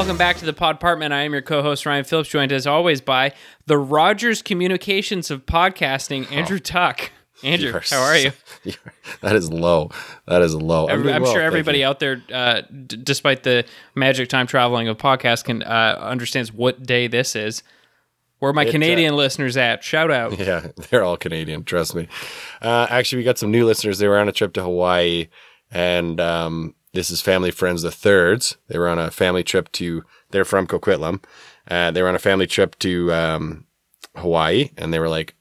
Welcome back to the Podpartment. I am your co-host Ryan Phillips, joined as always by the Rogers Communications of podcasting, Andrew Tuck. Andrew, You're how are you? s- that is low. That is low. I'm, I'm well, sure everybody out there, uh, d- despite the magic time traveling of podcast, can uh, understands what day this is. Where are my It, uh, Canadian listeners at? Shout out. Yeah, they're all Canadian. Trust me. Uh, actually, we got some new listeners. They were on a trip to Hawaii, and um, this is family friends the thirds. They were on a family trip to. They're from Coquitlam. Uh, they were on a family trip to um, Hawaii, and they were like.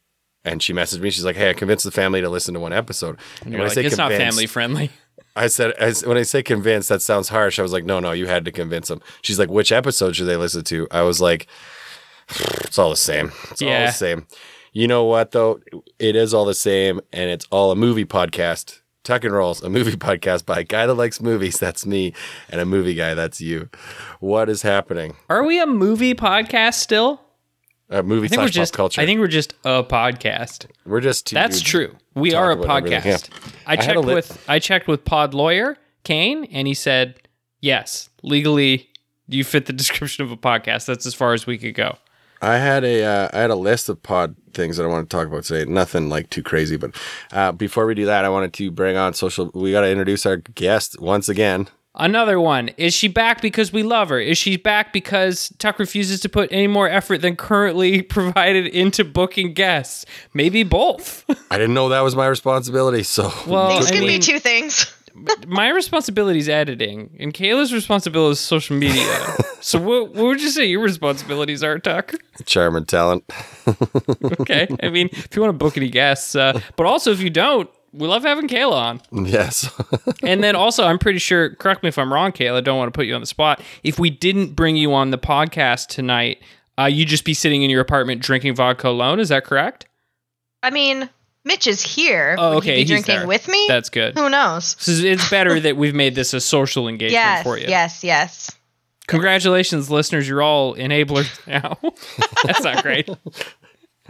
And she messaged me. She's like, "Hey, I convinced the family to listen to one episode." And You're like, it's not family friendly. I said, I, when I say convinced, that sounds harsh. I was like, no, no, you had to convince them. She's like, which episode should they listen to? I was like, it's all the same. It's all the same. You know what, though? It is all the same, and it's all a movie podcast. Tuck and Rolls, a movie podcast by a guy that likes movies. That's me, and a movie guy. That's you. What is happening? Are we a movie podcast still? A movie I think just. pop culture. I think we're just a podcast. we're just two That's dudes. true. We are a about everything, yeah. podcast. I had a checked lit- with I checked with Pod Lawyer Kane, and he said yes, legally you fit the description of a podcast. That's as far as we could go. I had a uh, I had a list of pod things that I want to talk about today. Nothing like too crazy, but uh, before we do that, I wanted to bring on social. We got to introduce our guest once again. Another one. Is she back because we love her? Is she back because Tuck refuses to put any more effort than currently provided into booking guests? Maybe both. I didn't know that was my responsibility, so Well, Things I can mean- be two things. My responsibility is editing, and Kayla's responsibility is social media. so, what, what would you say your responsibilities are, Tuck? charm and talent. Okay. I mean, if you want to book any guests, uh, but also if you don't, we love having Kayla on. yes, And then also, I'm pretty sure, correct me if I'm wrong, Kayla, don't want to put you on the spot. If we didn't bring you on the podcast tonight, uh, you'd just be sitting in your apartment drinking vodka alone. Is that correct? I mean, Mitch is here. Oh, Would okay, he he's drinking there. with me? That's good. Who knows? So it's better that we've made this a social engagement Yes, for you. yes, yes. Congratulations, listeners. You're all enablers now. That's not great.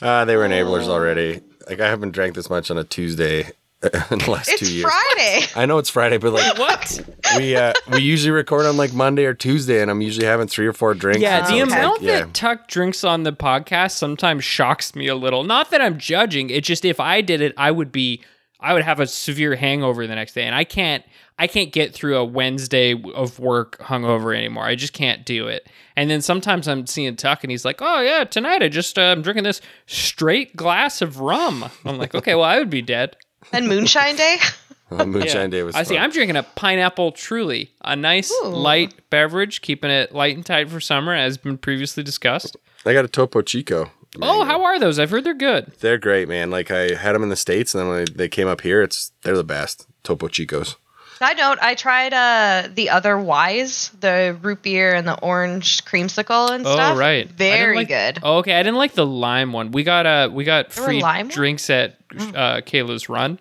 uh, they were enablers already. Like I haven't drank this much on a Tuesday in the last It's two years. Friday. I know it's Friday, but like What? we uh, we usually record on like Monday or Tuesday, and I'm usually having three or four drinks. Yeah, so the it's like, amount yeah. that Tuck drinks on the podcast sometimes shocks me a little. Not that I'm judging, it's just if I did it, I would be I would have a severe hangover the next day and I can't I can't get through a Wednesday of work hungover anymore. I just can't do it. And then sometimes I'm seeing Tuck and he's like, "Oh yeah, tonight I just uh, I'm drinking this straight glass of rum." I'm like, "Okay, well I would be dead." And Moonshine Day. Uh, Moonshine Yeah. Day was. I see. fun. I'm drinking a pineapple truly, a nice Ooh. light beverage, keeping it light and tight for summer, as been previously discussed. I got a Topo Chico. Oh, how are those? I've heard they're good. They're great, man. Like I had them in the states, and then when they came up here, it's they're the best. Topo Chicos. Side note, I tried uh, the other Wise, the root beer and the orange creamsicle and Oh, stuff. right. Very like- good. Oh, okay, I didn't like the lime one. We got uh we got There free lime drinks at uh, Kayla's Run,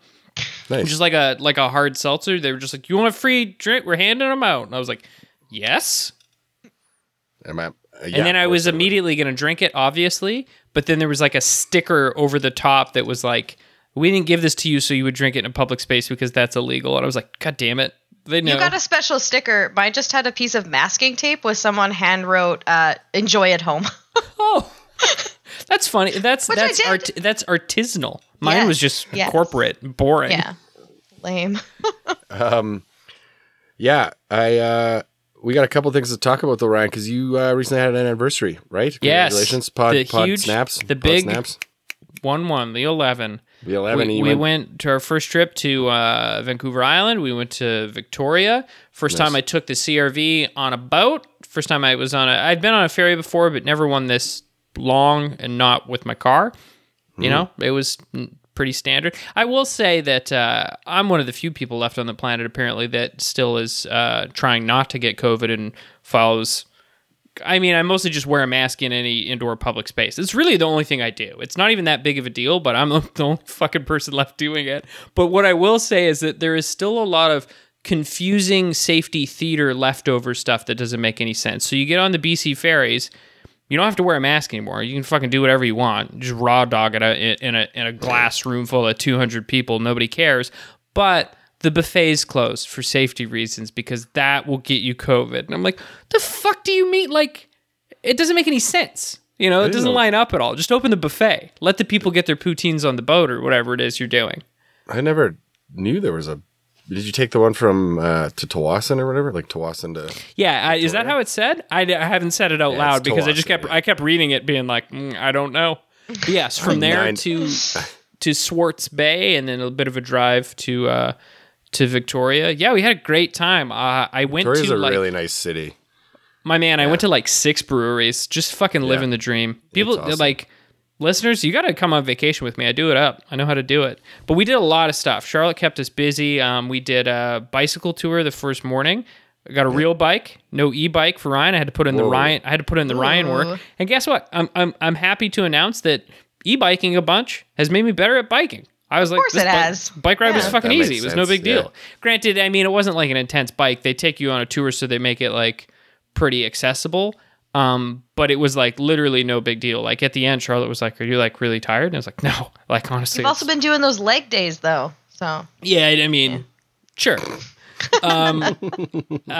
Nice. just like a like a hard seltzer. They were just like, "You want a free drink? We're handing them out." And I was like, "Yes." Am I- uh, yeah, and then I was immediately going to drink it, obviously. But then there was like a sticker over the top that was like, "We didn't give this to you so you would drink it in a public space because that's illegal." And I was like, "God damn it!" They know. You got a special sticker. Mine just had a piece of masking tape with someone hand wrote uh, "Enjoy at home." oh, that's funny. That's Which that's art. That's artisanal. Mine Yes, was just yes. corporate, boring. yeah, lame. Um, yeah, I uh, we got a couple things to talk about though, Ryan, because you uh, recently had an anniversary, right? Yes. Congratulations, pod, The pod huge- snaps, the pod big snaps, One one, the eleven. the eleven. we, we went- went to our first trip to uh, Vancouver Island. We went to Victoria. First Nice. time I took the CRV on a boat. First time I was on a. I'd been on a ferry before, but never one this long and not with my car. Hmm. You know, it was mm, pretty standard. I will say that uh, I'm one of the few people left on the planet apparently that still is uh, trying not to get COVID and follows. I mean, I mostly just wear a mask in any indoor public space. It's really the only thing I do. It's not even that big of a deal, but I'm the only fucking person left doing it. But what I will say is that there is still a lot of confusing safety theater leftover stuff that doesn't make any sense. So you get on the BC ferries, you don't have to wear a mask anymore. You can fucking do whatever you want. Just raw dog it in a in a glass room full of 200 people. Nobody cares. But the buffet's closed for safety reasons because that will get you COVID. And I'm like, the fuck do you mean? Like, it doesn't make any sense. You know, it doesn't line up at all. Just open the buffet. Let the people get their poutines on the boat or whatever it is you're doing. I never knew there was a. Did you take the one from uh, to Tsawwassen or whatever? Like Tsawwassen to. Yeah, I, is that how it's said? I, I haven't said it out Yeah, loud because I just kept yeah. I kept reading it, being like, mm, I don't know. But yes, from there Nine- to to Swartz Bay, and then a bit of a drive to uh, to Victoria. Yeah, we had a great time. Uh, I went Victoria's to a like really nice city. my man. I went to like six breweries, just fucking Yeah. living the dream. People awesome. like listeners, you got to come on vacation with me. I do it up. I know how to do it. But we did a lot of stuff. Charlotte kept us busy. Um, we did a bicycle tour the first morning. I got a real bike, no e-bike for Ryan. I had to put in the Ryan. I had to put in the Ryan work. And guess what? I'm I'm I'm happy to announce that e-biking a bunch has made me better at biking. I was like, course this it bike, has. bike ride was fucking That makes easy. It was no big deal. yeah. Granted, I mean, it wasn't like an intense bike. They take you on a tour, so they make it like pretty accessible. Um, but it was like literally no big deal. Like at the end, Charlotte was like, "Are you like really tired?" And I was like, "No." Like honestly, You've also been doing those leg days though. So yeah. I mean, sure. Um, uh,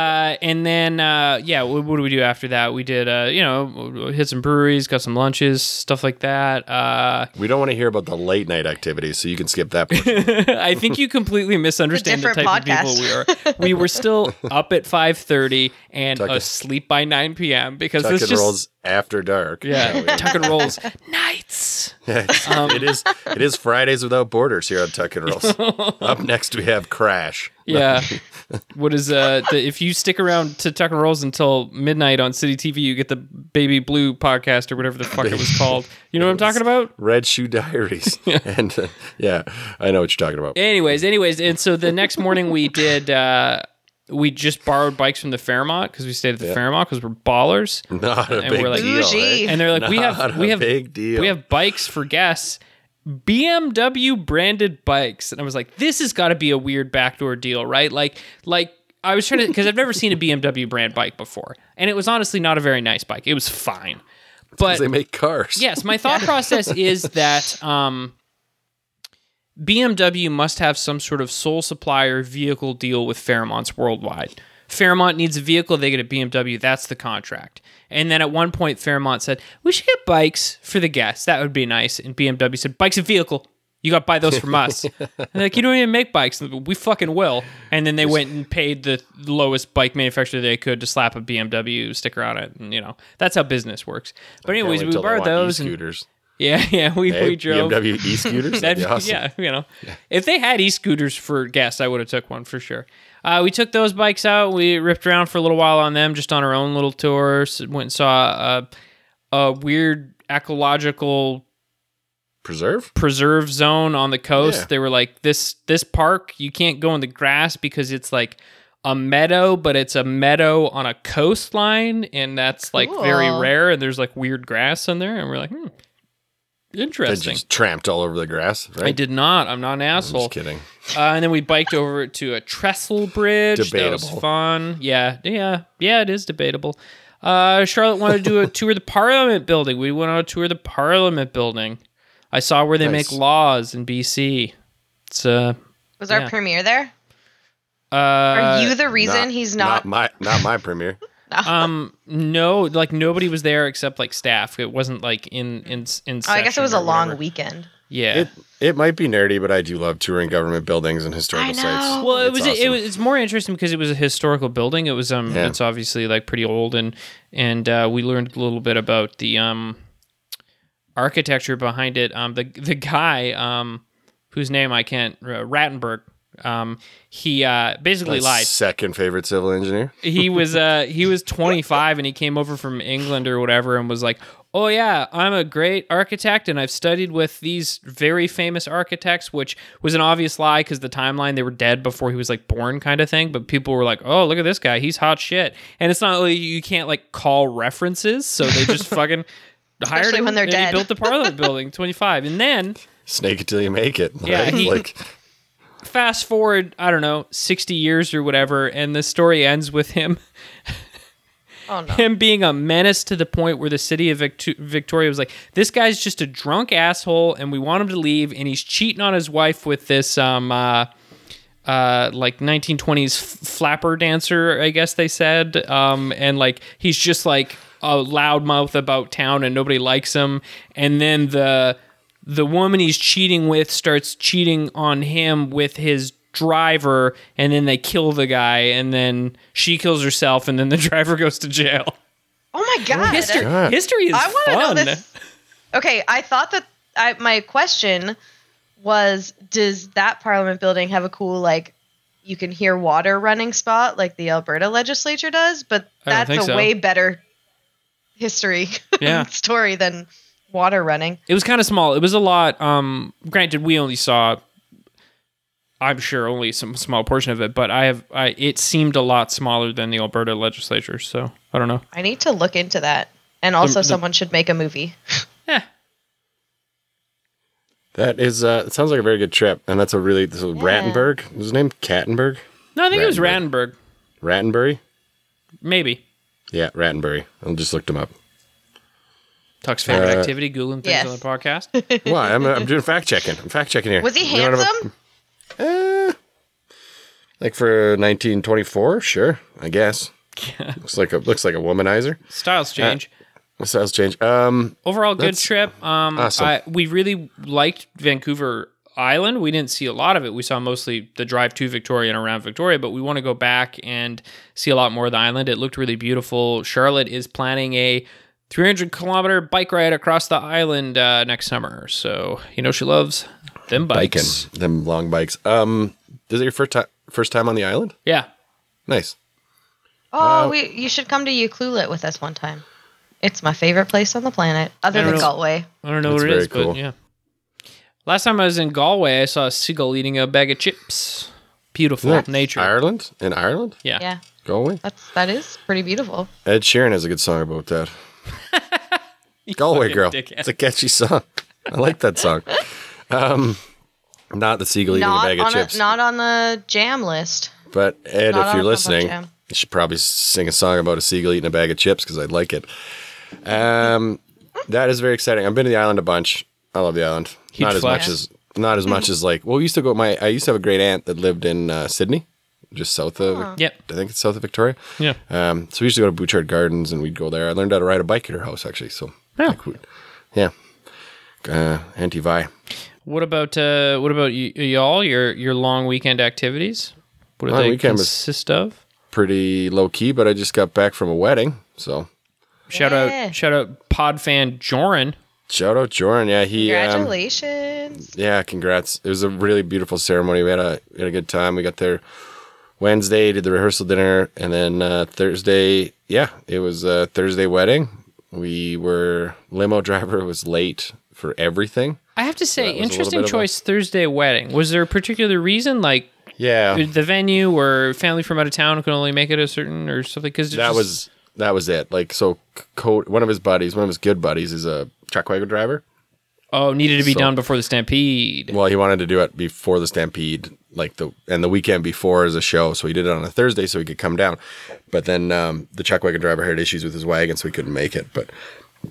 and then uh, yeah, what, what do we do after that? We did uh, you know, hit some breweries, got some lunches, stuff like that. Uh, We don't want to hear about the late night activities, so you can skip that. portion. I think you completely misunderstand the different type of people we are. We were still up at five thirty and Tuck it- asleep by nine p.m. because Tuck this just rolls after dark. yeah, tuck and rolls nights. Um, it is. It is Fridays without borders here on Tuck and Rolls. Up next, we have Crash. Yeah. what is uh the, if you stick around to Tuck and Rolls until midnight on City TV, you get the Baby Blue podcast or whatever the fuck it was called. You know what I'm talking about? Red Shoe Diaries. yeah. and uh, yeah, I know what you're talking about. Anyways, anyways, and so the next morning we did uh we just borrowed bikes from the Fairmont because we stayed at the Fairmont because we're ballers. Not a And big we're like- deal. Bougie. eh? And they're like, we have we have big deal. we have bikes for guests. BMW branded bikes. And I was like, this has got to be a weird backdoor deal, right? Like like I was trying to because I've never seen a BMW brand bike before. And it was honestly not a very nice bike. It was fine. But they make cars. yes, my thought process is that um, BMW must have some sort of sole supplier vehicle deal with Fairmont's worldwide. Fairmont needs a vehicle, they get a BMW. That's the contract. And then at one point, Fairmont said, We should get bikes for the guests. That would be nice. And BMW said, Bike's a vehicle. You got to buy those from us. And they're like, you don't even make bikes. We fucking will. And then they went and paid the lowest bike manufacturer they could to slap a BMW sticker on it. And, you know, that's how business works. But, anyways, we borrowed those. And, E-scooters. Yeah, yeah, we, Hey, we drove. BMW e-scooters. That'd be awesome. Yeah, you know, if they had e-scooters for guests, I would have took one for sure. Uh, we took those bikes out. We ripped around for a little while on them, just on our own little tours. Went and saw a, a weird ecological Preserve. preserve zone on the coast. Yeah. They were like this this park you can't go in the grass because it's like a meadow, but it's a meadow on a coastline, and that's like very rare. And there's like weird grass in there, and we're like, hmm, They interesting. just tramped all over the grass. Right. I did not. I'm not an I'm asshole. just kidding. Uh, and then we biked over to a trestle bridge. That was Debatable. fun. Yeah, yeah, yeah. It is debatable. Uh, Charlotte wanted to do a tour of the Parliament building. We went on a tour of the Parliament building. I saw where they Nice. make laws in BC. It's uh, was our Yeah. premiere there? uh, Are you the reason he's not? my not my premiere. um, no, like nobody was there except like staff. It wasn't like in in in. oh, I guess it was a long weekend. Yeah. It it might be nerdy, but I do love touring government buildings and I historical know. sites. Well, it It's was it was it's more interesting because it was a historical building. It was um Yeah. it's obviously like pretty old and and uh, we learned a little bit about the um architecture behind it. Um the the guy um whose name I can't uh, Rattenberg um he uh basically My lied. Second favorite civil engineer. He was uh he was 25 and he came over from England or whatever and was like, "Oh yeah, I'm a great architect and I've studied with these very famous architects," which was an obvious lie cuz the timeline they were dead before he was like born kind of thing, but people were like, "Oh, look at this guy. He's hot shit." And it's not like you can't like call references, so they just fucking hired Especially him when they're and he dead. built the Parliament building 25. And then Snake it till you make it. Yeah, right? he- like fast forward, I don't know, 60 years or whatever, and the story ends with him Oh no. him being a menace to the point where the city of Victoria was like, "This guy's just a drunk asshole, and we want him to leave." And he's cheating on his wife with this um uh, uh, like 1920s f- flapper dancer, I guess they said. Um, and like he's just like a loudmouth about town, and nobody likes him. And then the the woman he's cheating with starts cheating on him with his driver, and then they kill the guy, and then she kills herself, and then the driver goes to jail. Oh my god. History, God. history is I want to fun. know this. Okay, I thought that I, my question was does that parliament building have a cool like you can hear water running spot like the Alberta legislature does, but that's a so. way better history Yeah. story than water running. It was kind of small. It was a lot. Um, granted, we only saw, I'm sure, only some small portion of it, but I have. I it seemed a lot smaller than the Alberta legislature. So I don't know. I need to look into that. And also the- someone should make a movie. Yeah, That is, uh, it sounds like a very good trip. And that's a really, this is Rattenberg. Was his name Kattenberg? no, I think it was Rattenberg. Rattenberg. Rattenbury? Maybe Yeah, Rattenbury. I just looked him up. Tuck's favorite Uh, activity, googling things Yes. on the podcast. Why? I'm, I'm doing fact checking. I'm fact checking here. Was he We don't a- handsome? Eh, like for 1924, sure, I guess. looks like a looks like a womanizer. Styles change. Styles change. Um, Overall, good trip. Um, awesome. I, we really liked Vancouver Island. We didn't see a lot of it. We saw mostly the drive to Victoria and around Victoria, but we want to go back and see a lot more of the island. It looked really beautiful. Charlotte is planning a 300 kilometer bike ride across the island uh, next summer. So you know she loves them biking bikes. them long bikes. Um, is it your first time first time on the island? Yeah, Nice. Oh, Uh, we you should come to Ucluelet with us one time. It's my favorite place on the planet, other than know. Galway. I don't know That's what it very is, cool. but yeah. Last time I was in Galway, I saw a seagull eating a bag of chips. Beautiful Yeah. nature. Ireland in Ireland. Yeah. Yeah, Galway. that's that is pretty beautiful. Ed Sheeran has a good song about that. Galway girl. dickhead. It's a catchy song. I like that song. Um, not the seagull eating a bag of chips. a, not on the jam list. But Ed, Not if you're listening, you should probably sing a song about a seagull eating a bag of chips because I'd like it. Um, that is very exciting. I've been to the island a bunch. I love the island. Huge not as much as not as much as like. Well, we used to go. My I used to have a great aunt that lived in uh, Sidney, just south of. Yep. I think it's south of Victoria. Yeah. Um, so we used to go to Butchart Gardens and we'd go there. I learned how to ride a bike at her house actually. So Yeah. like, we- yeah. Uh, Auntie Vi. What about uh, what about y- y'all? Your your long weekend activities? What do My they weekend was- consist of? Pretty low key, but I just got back from a wedding. So Shout Yeah. out shout out pod fan Joran. shout out Joran. Yeah, he. Um, Congratulations. Yeah, congrats. It was a really beautiful ceremony. We had a we had a good time. We got there Wednesday, did the rehearsal dinner, and then uh, Thursday, yeah, it was a Thursday wedding. We were limo driver was late for everything. I have to say, that was a little interesting of a- choice. Thursday wedding. Was there a particular reason, like Yeah, the venue or family from out of town could only make it a certain or something? Because that was that was it. Like so, Co- one of his buddies, one of his good buddies, is a chuck wagon driver. Oh needed to be so- done before the stampede. Well, he wanted to do it before the Stampede, like the and the weekend before as a show. So he did it on a Thursday so he could come down. But then um, the chuck wagon driver had issues with his wagon, so he couldn't make it. But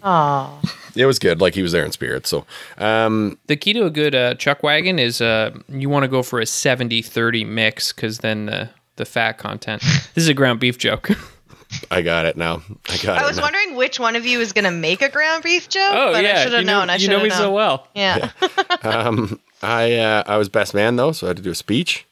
Oh, it was good. Like he was there in spirit. So um, The key to a good uh, chuck wagon is uh, you want to go for a 70-30 mix because then the the fat content. this is a ground beef joke. I got it now. I got I it. was now. wondering which one of you was going to make a ground beef joke. oh but yeah, I should have you know, known. I you should know have me known. so well. Yeah. I uh, I was best man though, so I had to do a speech.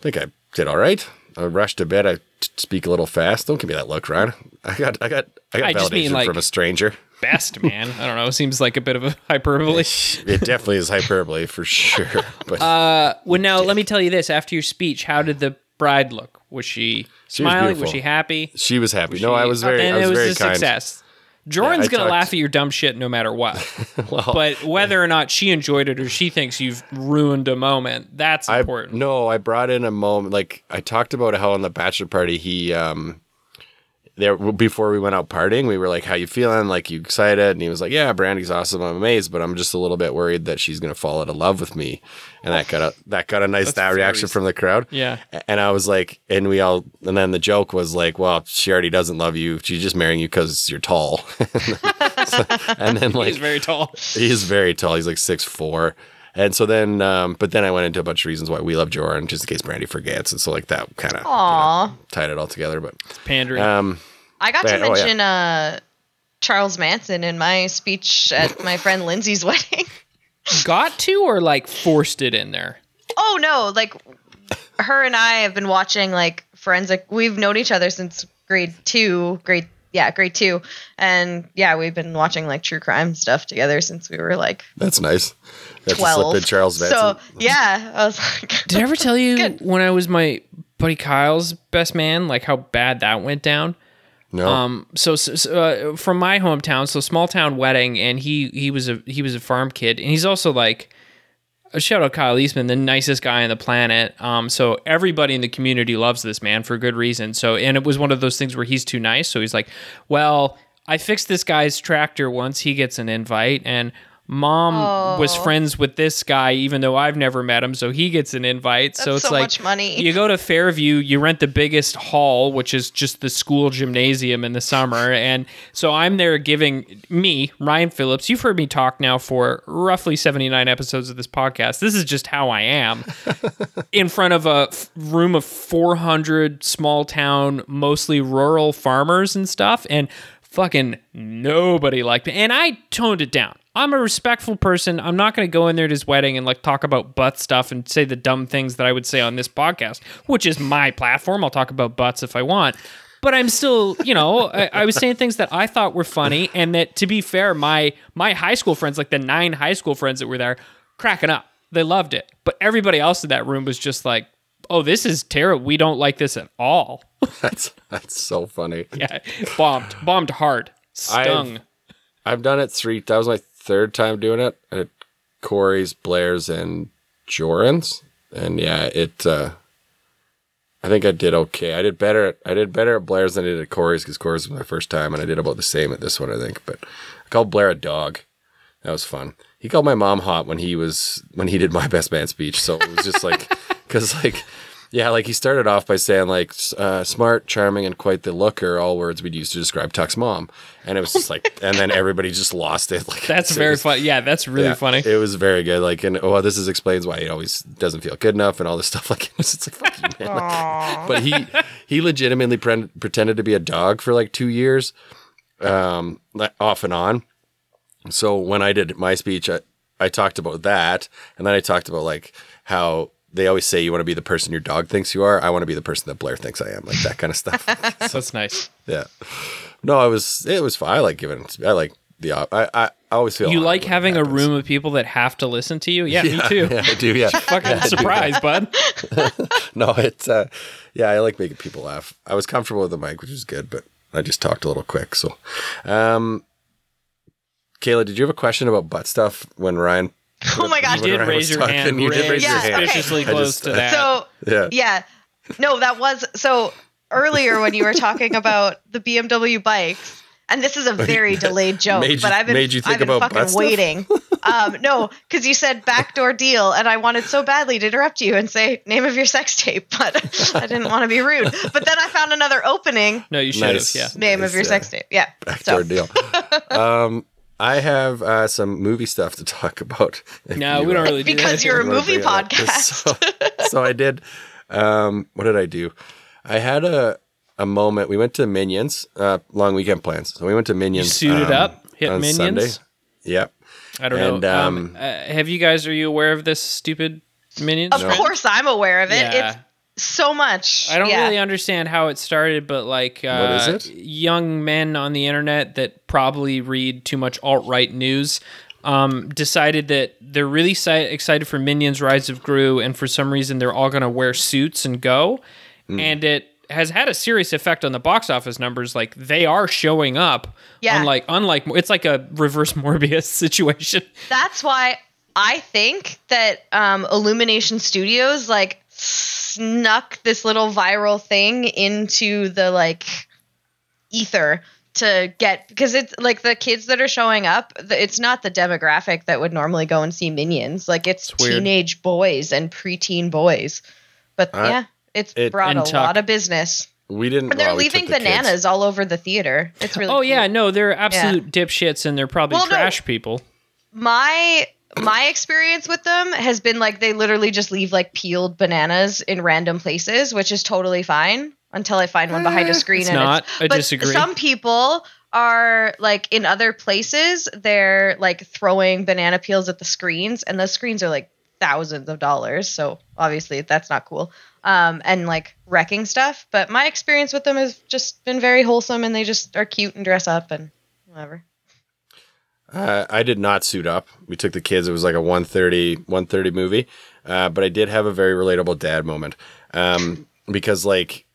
I think I did all right. I rushed to bed. I t- speak a little fast. Don't give me that look, Ryan. I got I got I got I just validation mean, like- from a stranger. Best man. I don't know. Seems like a bit of a hyperbole. It definitely is hyperbole for sure. But Uh, well, now let me tell you this. After your speech, how did the bride look? Was she She was smiling? was, beautiful. she happy? she was happy. Was no, I was very Then I was, it was very a kind. success. Jordan's I gonna talked- laugh at your dumb shit no matter what. Well, but whether or not she enjoyed it or she thinks you've ruined a moment, that's I important. no, I brought in a moment like I talked about how on the bachelor party he um there before we went out partying, we were like, "How you feeling? Like you excited?" And he was like, "Yeah, Brandy's awesome. I'm amazed, but I'm just a little bit worried that she's gonna fall out of love with me." And that got a that got a nice that very- reaction from the crowd. Yeah. And I was like, and we all, and then the joke was like, "Well, she already doesn't love you. She's just marrying you because you're tall." So- and then like He's very tall. He's very tall. He's like six four. And so then, um, but then I went into a bunch of reasons why we love Jordan, just in case Brandy forgets, and so like that kind of Aw. tied it all together. But Pandering. um, I got Yeah, to oh, yeah. mention uh, Charles Manson in my speech at my friend Lindsay's wedding. Got to or like forced it in there? oh no, like her and I have been watching like forensic. We've known each other since grade two, grade yeah, grade two, and yeah, we've been watching like true crime stuff together since we were like that's nice. That's a twelve. slip in Charles Manson. So yeah, I was like, Did I ever tell you Good. when I was my buddy Kyle's best man, like how bad that went down? No, Um, so, so uh, from my hometown, so small town wedding, and he he was a he was a farm kid, and he's also like a shout out Kyle Eastman, the nicest guy on the planet. Um, so everybody in the community loves this man for good reason. So, and it was one of those things where he's too nice, so he's like, well, I fixed this guy's tractor once, he gets an invite, and. Mom was Oh. friends with this guy, even though I've never met him, so he gets an invite. so it's so like money. you go to Fairview, you rent the biggest hall, which is just the school gymnasium in the summer. And so I'm there giving me, Ryan Phillips, you've heard me talk now for roughly 79 episodes of this podcast. This is just how I am. in front of a f- room of 400 small town, mostly rural farmers and stuff. And fucking nobody liked me. And I toned it down. I'm a respectful person. I'm not going to go in there at his wedding and like talk about butt stuff and say the dumb things that I would say on this podcast, which is my platform. I'll talk about butts if I want. But I'm still, you know, I, I was saying things that I thought were funny, and that to be fair, my my high school friends, like the nine high school friends that were there, cracking up. They loved it. But everybody else in that room was just like, "Oh, this is terrible. We don't like this at all." that's that's so funny. yeah, bombed, bombed hard, stung. I've- I've done it three. That was my third time doing it at Corey's, Blair's, and Joran's, and yeah, it. uh I think I did okay. I did better. At, I did better at Blair's than I did at Corey's because Corey's was my first time, and I did about the same at this one, I think. But I called Blair a dog. That was fun. He called my mom hot when he was when he did my best man speech. So it was just like because like yeah, like he started off by saying like uh, smart, charming, and quite the looker. All words we'd use to describe Tuck's mom, and it was just like, and then everybody just lost it. Like That's very was- funny. Yeah, that's really yeah, funny. It was very good. Like, and oh, this is explains why he always doesn't feel good enough and all this stuff. Like, it's just like fuck you, man. Like, but he he legitimately pre- pretended to be a dog for like two years, um, like, off and on. So when I did my speech, I, I talked about that, and then I talked about like how they always say you want to be the person your dog thinks you are. I want to be the person that Blair thinks I am, like that kind of stuff. So, That's nice. yeah. No, I was. It was fine. I like giving. I like the. I I, I always feel. You like having a room of people that have to listen to you? Yeah, me too. Yeah, I do. Yeah. Fucking surprise, bud. no, it's. Uh, yeah, I like making people laugh. I was comfortable with the mic, which is good, but I just talked a little quick. So, um, Kayla, did you have a question about butt stuff when Ryan? Oh my gosh. You did raise your talking, hand. You did raise Yeah, your hand. okay. Suspiciously I close just- to that. So Yeah. yeah, no, that was so earlier when you were talking about the BMW bikes. And this is a very delayed joke, you- but I've been, made you think I've been about fucking waiting. um, no, because you said backdoor deal, and I wanted so badly to interrupt you and say name of your sex tape, but I didn't want to be rude. But then I found another opening. no, you should Nice. have. Yeah. Name Nice, of your yeah. sex tape, yeah. Backdoor So, deal. um, I have uh, some movie stuff to talk about. No, we don't really do because that. you're a movie bring it up. podcast. So, so I did. Um, what did I do? I had a a moment. We went to Minions. Uh, long weekend plans. So we went to Minions. You Minions. suited um, up, hit on minions. Sunday. Yep. I don't And, know. Um, um, uh, have you guys? Are you aware of this stupid minions? of trend? course, I'm aware of it. Yeah. It's so much. I don't yeah. really understand how it started, but like uh, What is it? young men on the internet that probably read too much alt right news um, decided that they're really si- excited for Minions: Rise of Gru, and for some reason they're all going to wear suits and go, Hmm. and it has had a serious effect on the box office numbers. Like they are showing up. Yeah. Unlike unlike it's like a reverse Morbius situation. That's why I think that um, Illumination Studios like snuck this little viral thing into the like ether to get because it's like the kids that are showing up it's not the demographic that would normally go and see minions like it's, It's teenage boys and preteen boys but I- yeah it's it- brought a Tuck. lot of business We didn't. and they're well, leaving took the kids. bananas all over the theater it's really Oh cute. yeah, no, they're absolute dipshits, and they're probably Well, no. trash people. my my experience with them has been like they literally just leave like peeled bananas in random places, which is totally fine until I find one behind a screen. It's and not. It's, I but disagree. Some people are like in other places, they're like throwing banana peels at the screens, and the screens are like thousands of dollars. So obviously that's not cool. Um, and like wrecking stuff. But my experience with them has just been very wholesome, and they just are cute and dress up and whatever. Uh, I did not suit up. We took the kids. It was like a 130, 130 movie. Uh, but I did have a very relatable dad moment. Um, because like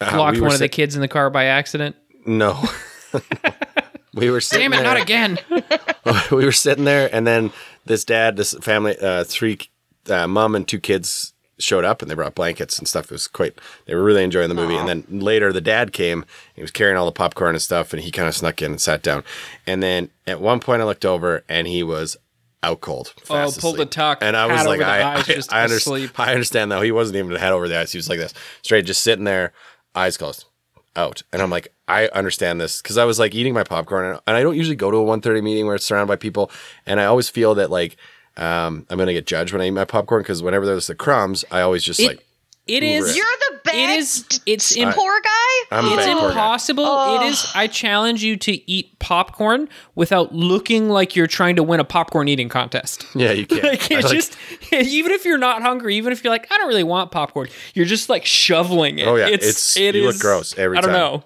uh, Locked we one of the kids in the car by accident. No. we were sitting Damn it, there. not again. we were sitting there, and then this dad, this family, uh, three, uh, mom and two kids showed up, and they brought blankets and stuff. It was quite. They were really enjoying the movie. And then later, the dad came. He was carrying all the popcorn and stuff, and he kind of snuck in and sat down. And then at one point, I looked over, and he was out cold. Oh, pulled the tuck, and I was like, I, eyes, I, just I, under- I understand though. He wasn't even head over the eyes. He was like this, straight, just sitting there, eyes closed out. And I'm like, I understand this because I was like eating my popcorn, and, and I don't usually go to a 1:30 meeting where it's surrounded by people, and I always feel that like um, I'm gonna get judged when I eat my popcorn because whenever there's the crumbs, I always just It- like It is. It. You're the best. It is. It's im- poor guy. I'm It's bad guy. impossible. Oh. It is. I challenge you to eat popcorn without looking like you're trying to win a popcorn eating contest. Yeah, you can't. Like it's like- just, even if you're not hungry, even if you're like, I don't really want popcorn, you're just like shoveling it. Oh, yeah, it's, it's- it you look gross every time. I don't time. know.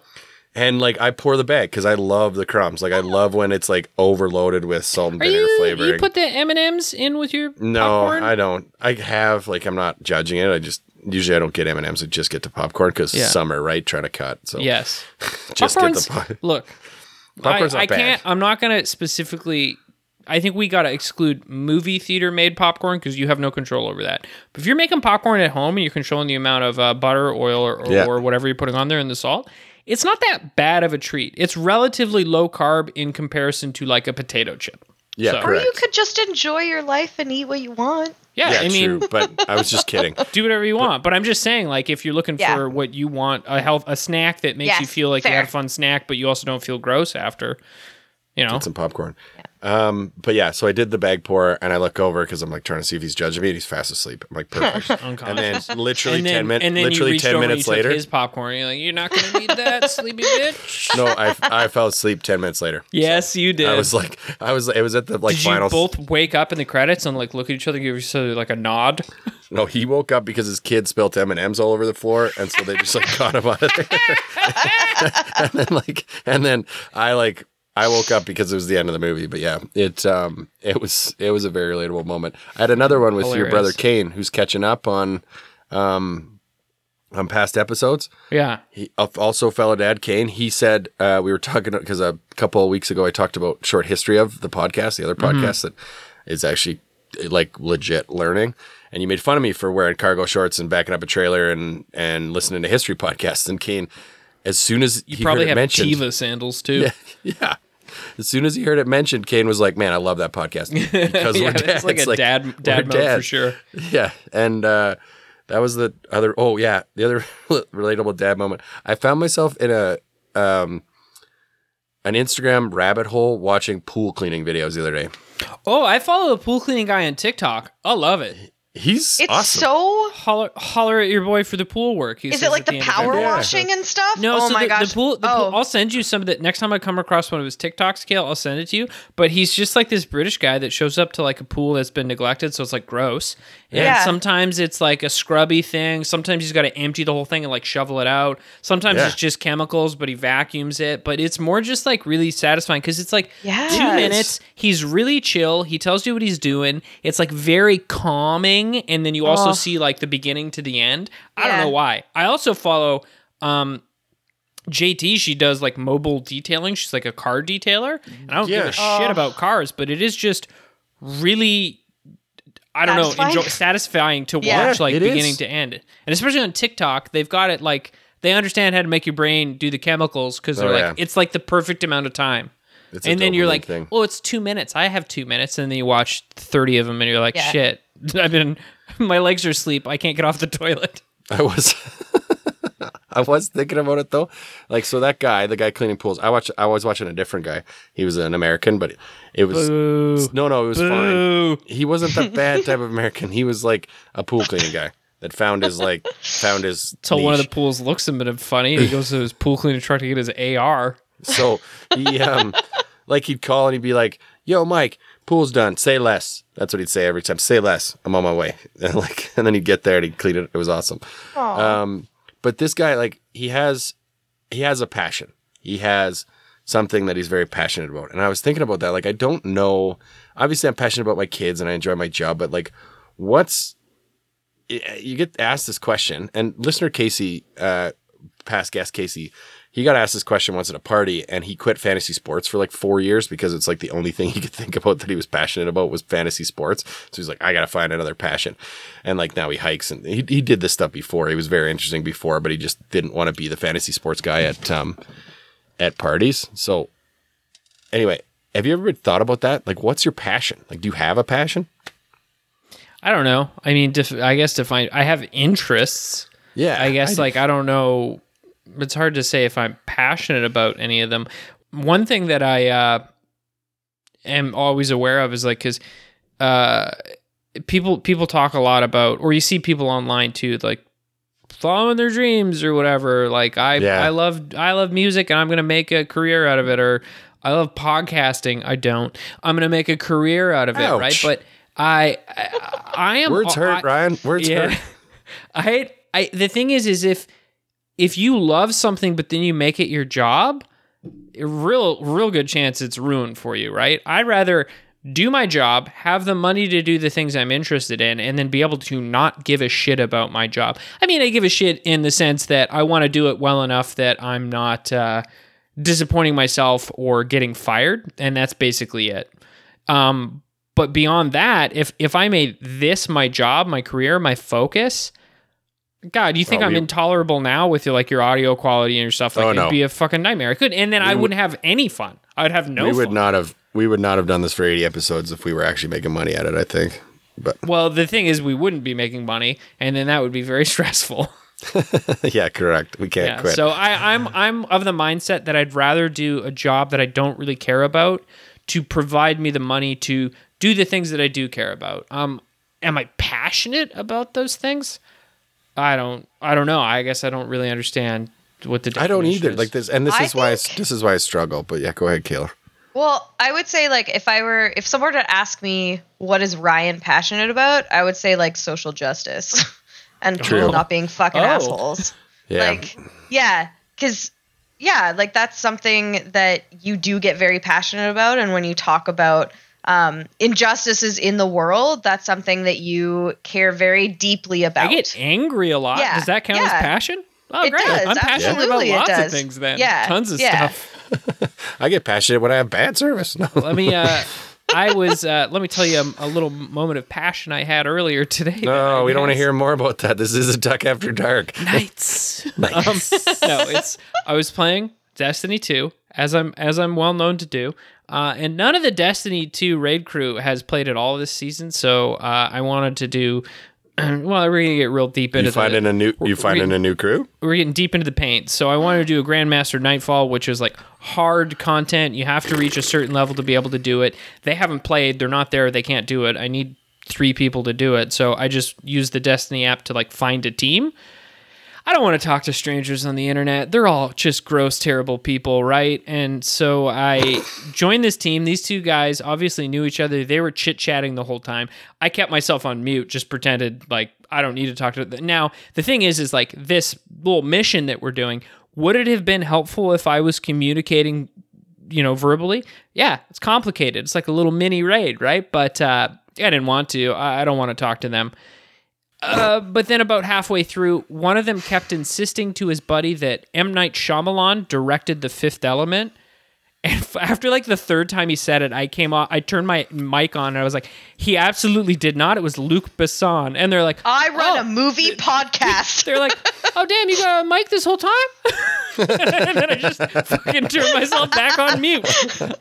And like I pour the bag because I love the crumbs. Like I love when it's like overloaded with salt and Are vinegar you flavoring. you put the M and M's in with your no, popcorn? I don't. I have like I'm not judging it. I just usually I don't get M and M's. I just get the popcorn because Yeah. summer, right? Trying to cut. So yes. just get the pop- look. Popcorn's I, I can't. I'm not gonna specifically. I think we gotta exclude movie theater made popcorn because you have no control over that. But if you're making popcorn at home and you're controlling the amount of uh, butter, oil, or, or, Yeah. or whatever you're putting on there and the salt, it's not that bad of a treat. It's relatively low carb in comparison to like a potato chip. Yeah, So- Or you could just enjoy your life and eat what you want. Yeah, yeah, I mean, true. But I was just kidding. do whatever you want. But I'm just saying, like, if you're looking Yeah. for what you want, a health, a snack that makes you feel like you fair. had a fun snack, but you also don't feel gross after. You know, Get some popcorn. Um, but yeah, so I did the bag pour, and I look over because I'm like trying to see if he's judging me. And he's fast asleep. I'm like, perfect. and then literally and then, ten minutes, and then you literally ten minutes later. his popcorn. You're like, you're not gonna need that, sleepy bitch. no, I I fell asleep ten minutes later. Yes, you did. I was like, I was. It was at the like did final. you both wake up in the credits and like look at each other, give each other like a nod? No, he woke up because his kid spilt M and M's all over the floor, and so they just like got him out of there. and then like, and then I like, I woke up because it was the end of the movie. But yeah, it um, it was it was a very relatable moment. I had another one with your brother Kane, who's catching up on, um, on past episodes. Yeah. He also fellow dad Kane. He said uh, we were talking because a couple of weeks ago I talked about short history of the podcast, the other podcast that is actually like legit learning. And you made fun of me for wearing cargo shorts and backing up a trailer and and listening to history podcasts. And Kane, as soon as You he probably have mentioned, Teva sandals too. yeah, yeah. As soon as he heard it mentioned, Kane was like, "Man, I love that podcast because Yeah, we're dads. like a dad we're dad mode for sure. Yeah, and uh, that was the other. Oh yeah, the other relatable dad moment. I found myself in a um, an Instagram rabbit hole watching pool cleaning videos the other day. Oh, I follow a pool cleaning guy on TikTok. I love it. He's It's awesome. so. Holler, holler at your boy for the pool work. He Is it like at the power every- Yeah. washing and stuff? No, oh so my the, gosh. the pool. The oh. pool. I'll send you some of the next time I come across one of his TikToks. Kayla, I'll send it to you. But he's just like this British guy that shows up to like a pool that's been neglected, so it's like gross. And Yeah. sometimes it's like a scrubby thing. Sometimes he's got to empty the whole thing and like shovel it out. Sometimes Yeah. it's just chemicals, but he vacuums it. But it's more just like really satisfying because it's like two minutes. He's really chill. He tells you what he's doing. It's like very calming, and then you also Oh. see like the beginning to the end. I don't know why. I also follow um JT, she does like mobile detailing. She's like a car detailer. And I don't give Yeah. a shit about cars, but it is just really I don't Satisfying? know, enjoy, satisfying to watch Yeah. like beginning is. to end. And especially on TikTok, they've got it like they understand how to make your brain do the chemicals because they're Oh, like yeah. it's like the perfect amount of time. It's and then you're like, thing. "Oh, it's two minutes. I have two minutes." And then you watch thirty of them, and you're like, Yeah. "Shit, I've been, my legs are asleep. I can't get off the toilet." I was I was thinking about it though. Like, so that guy, the guy cleaning pools, I watch. I was watching a different guy. He was an American, but it was Boo. no, no, it was fine. He wasn't the bad type of American. He was like a pool cleaning guy that found his like found his. Till one of the pools looks at him funny. He goes to his pool cleaning truck to get his AR. So he um like he'd call and he'd be like, "Yo, Mike, pool's done. Say less." That's what he'd say every time. Say less. I'm on my way. And like, and then he'd get there and he'd clean it. It was awesome. Um, but this guy, like, he has he has a passion. He has something that he's very passionate about. And I was thinking about that. Like, I don't know. Obviously, I'm passionate about my kids and I enjoy my job. But like, what's you get asked this question, and listener Casey, uh, past guest Casey, he got asked this question once at a party, and he quit fantasy sports for like four years because it's like the only thing he could think about that he was passionate about was fantasy sports. So he's like, I gotta find another passion, and like now he hikes and he he did this stuff before. He was very interesting before, but he just didn't want to be the fantasy sports guy at um at parties. So anyway, have you ever thought about that? Like, what's your passion? Like, do you have a passion? I don't know. I mean, def- I guess define. I have interests. Yeah, I guess like I don't know. It's hard to say if I'm passionate about any of them. One thing that I uh, am always aware of is like because uh, people people talk a lot about, or you see people online too, like following their dreams or whatever. Like I Yeah. I love I love music and I'm gonna make a career out of it, or I love podcasting. I don't. I'm gonna make a career out of it, right? But I I, I am words hurt, I- Ryan. Words yeah. hurt. I I the thing is is if if you love something but then you make it your job, real real good chance it's ruined for you, right? I'd rather do my job, have the money to do the things I'm interested in, and then be able to not give a shit about my job. I mean, I give a shit in the sense that I want to do it well enough that I'm not uh, disappointing myself or getting fired, and that's basically it. Um, but beyond that, if if I made this my job, my career, my focus, God, you think Well, I'm we- intolerable now with your like your audio quality and your stuff? Like Oh, it'd no. be a fucking nightmare. I could, and then I would- wouldn't have any fun. I'd have no we fun. would not have we would not have done this for 80 episodes if we were actually making money at it i think but Well, the thing is, we wouldn't be making money, and then that would be very stressful. yeah correct we can't yeah. quit So I, I'm I'm of the mindset that I'd rather do a job that I don't really care about to provide me the money to do the things that I do care about. Um, am I passionate about those things? I don't. I don't know. I guess I don't really understand what the. i don't either is. like this and this I is why I, this is why i struggle but yeah go ahead kayla Well, I would say like if I were if someone were to ask me what is Ryan passionate about, I would say like social justice and True. people not being fucking Oh. assholes. yeah Like yeah, cuz yeah, like that's something that you do get very passionate about and when you talk about um, injustices in the world, that's something that you care very deeply about. I get angry a lot. Yeah, Does that count as passion? Oh, It great! does, I'm passionate absolutely it about lots of things. Then, Yeah, tons of yeah. stuff. i get passionate when i have bad service no let me uh i was uh let me tell you a, a little moment of passion i had earlier today no we don't want to hear more about that this is a Tuck after dark nights um, no it's i was playing destiny 2 as i'm as i'm well known to do uh, and none of the Destiny 2 raid crew has played at all this season, so uh, I wanted to do. Well, we're gonna get real deep into you the, finding a new you finding a new crew we're getting deep into the paint. So I wanted to do a Grandmaster Nightfall, which is like hard content. You have to reach a certain level to be able to do it. They haven't played, they're not there, they can't do it. I need three people to do it. So I just use the Destiny app to like find a team. I don't want to talk to strangers on the internet. They're all just gross, terrible people, right? And so I joined this team. These two guys obviously knew each other. They were chit chatting the whole time. I kept myself on mute, just pretended like I don't need to talk to them. Now, the thing is, is like this little mission that we're doing, would it have been helpful if I was communicating, you know, verbally? Yeah, it's complicated. It's like a little mini raid, right? But uh, I didn't want to. I I don't want to talk to them. Uh, but then about halfway through, one of them kept insisting to his buddy that M. Night Shyamalan directed The Fifth Element. And f- after like the third time he said it, I came off. I turned my mic on and I was like, "He absolutely did not." It was Luc Besson, and they're like, I run "Oh." a movie podcast. They're like, "Oh damn, you got a mic this whole time?" and then I just fucking turned myself back on mute.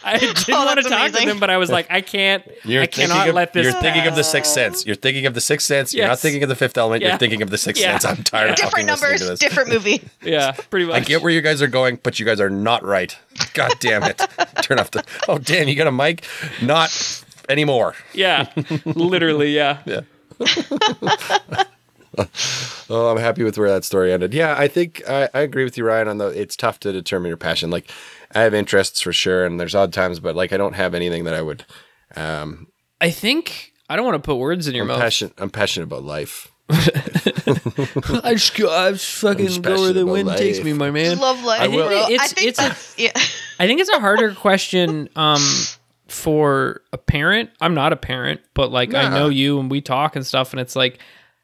I oh, didn't Oh, want to that's talk to amazing. them, but I was like, "I can't. You're I thinking cannot of, let this." You're thinking of the Sixth Sense. You're thinking of the Sixth Sense. You're not thinking of the Fifth Element. Yeah. You're thinking of the Sixth Yeah. Sense. I'm tired of different numbers, to this. different movie. Yeah, pretty much. I get where you guys are going, but you guys are not right. God damn it! Turn off the. Oh damn! You got a mic? Not anymore. Yeah, literally. Yeah. Yeah. oh, I'm happy with where that story ended. Yeah, I think I, I agree with you, Ryan. On the, it's tough to determine your passion. Like, I have interests for sure, and there's odd times, but like, I don't have anything that I would. Um, I think I don't want to put words in your I'm mouth. passionate. I'm passionate about life. I just, go, I just fucking go where the about wind takes me, my man. Love life. I will- Well, I It's- think it's a- yeah. I think it's a harder question um, for a parent. I'm not a parent, but like I know you and we talk and stuff, and it's like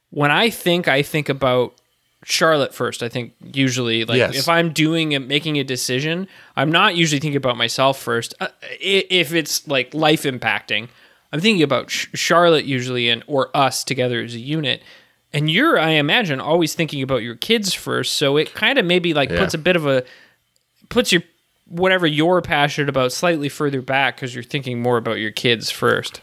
when I think, I think about Charlotte first. I think usually, like Yes. if I'm doing and making a decision, I'm not usually thinking about myself first. Uh, if it's like life impacting, I'm thinking about Charlotte usually and or us together as a unit. And you're, I imagine, always thinking about your kids first. So it kind of maybe like Yeah. puts a bit of a puts your whatever you're passionate about slightly further back because you're thinking more about your kids first.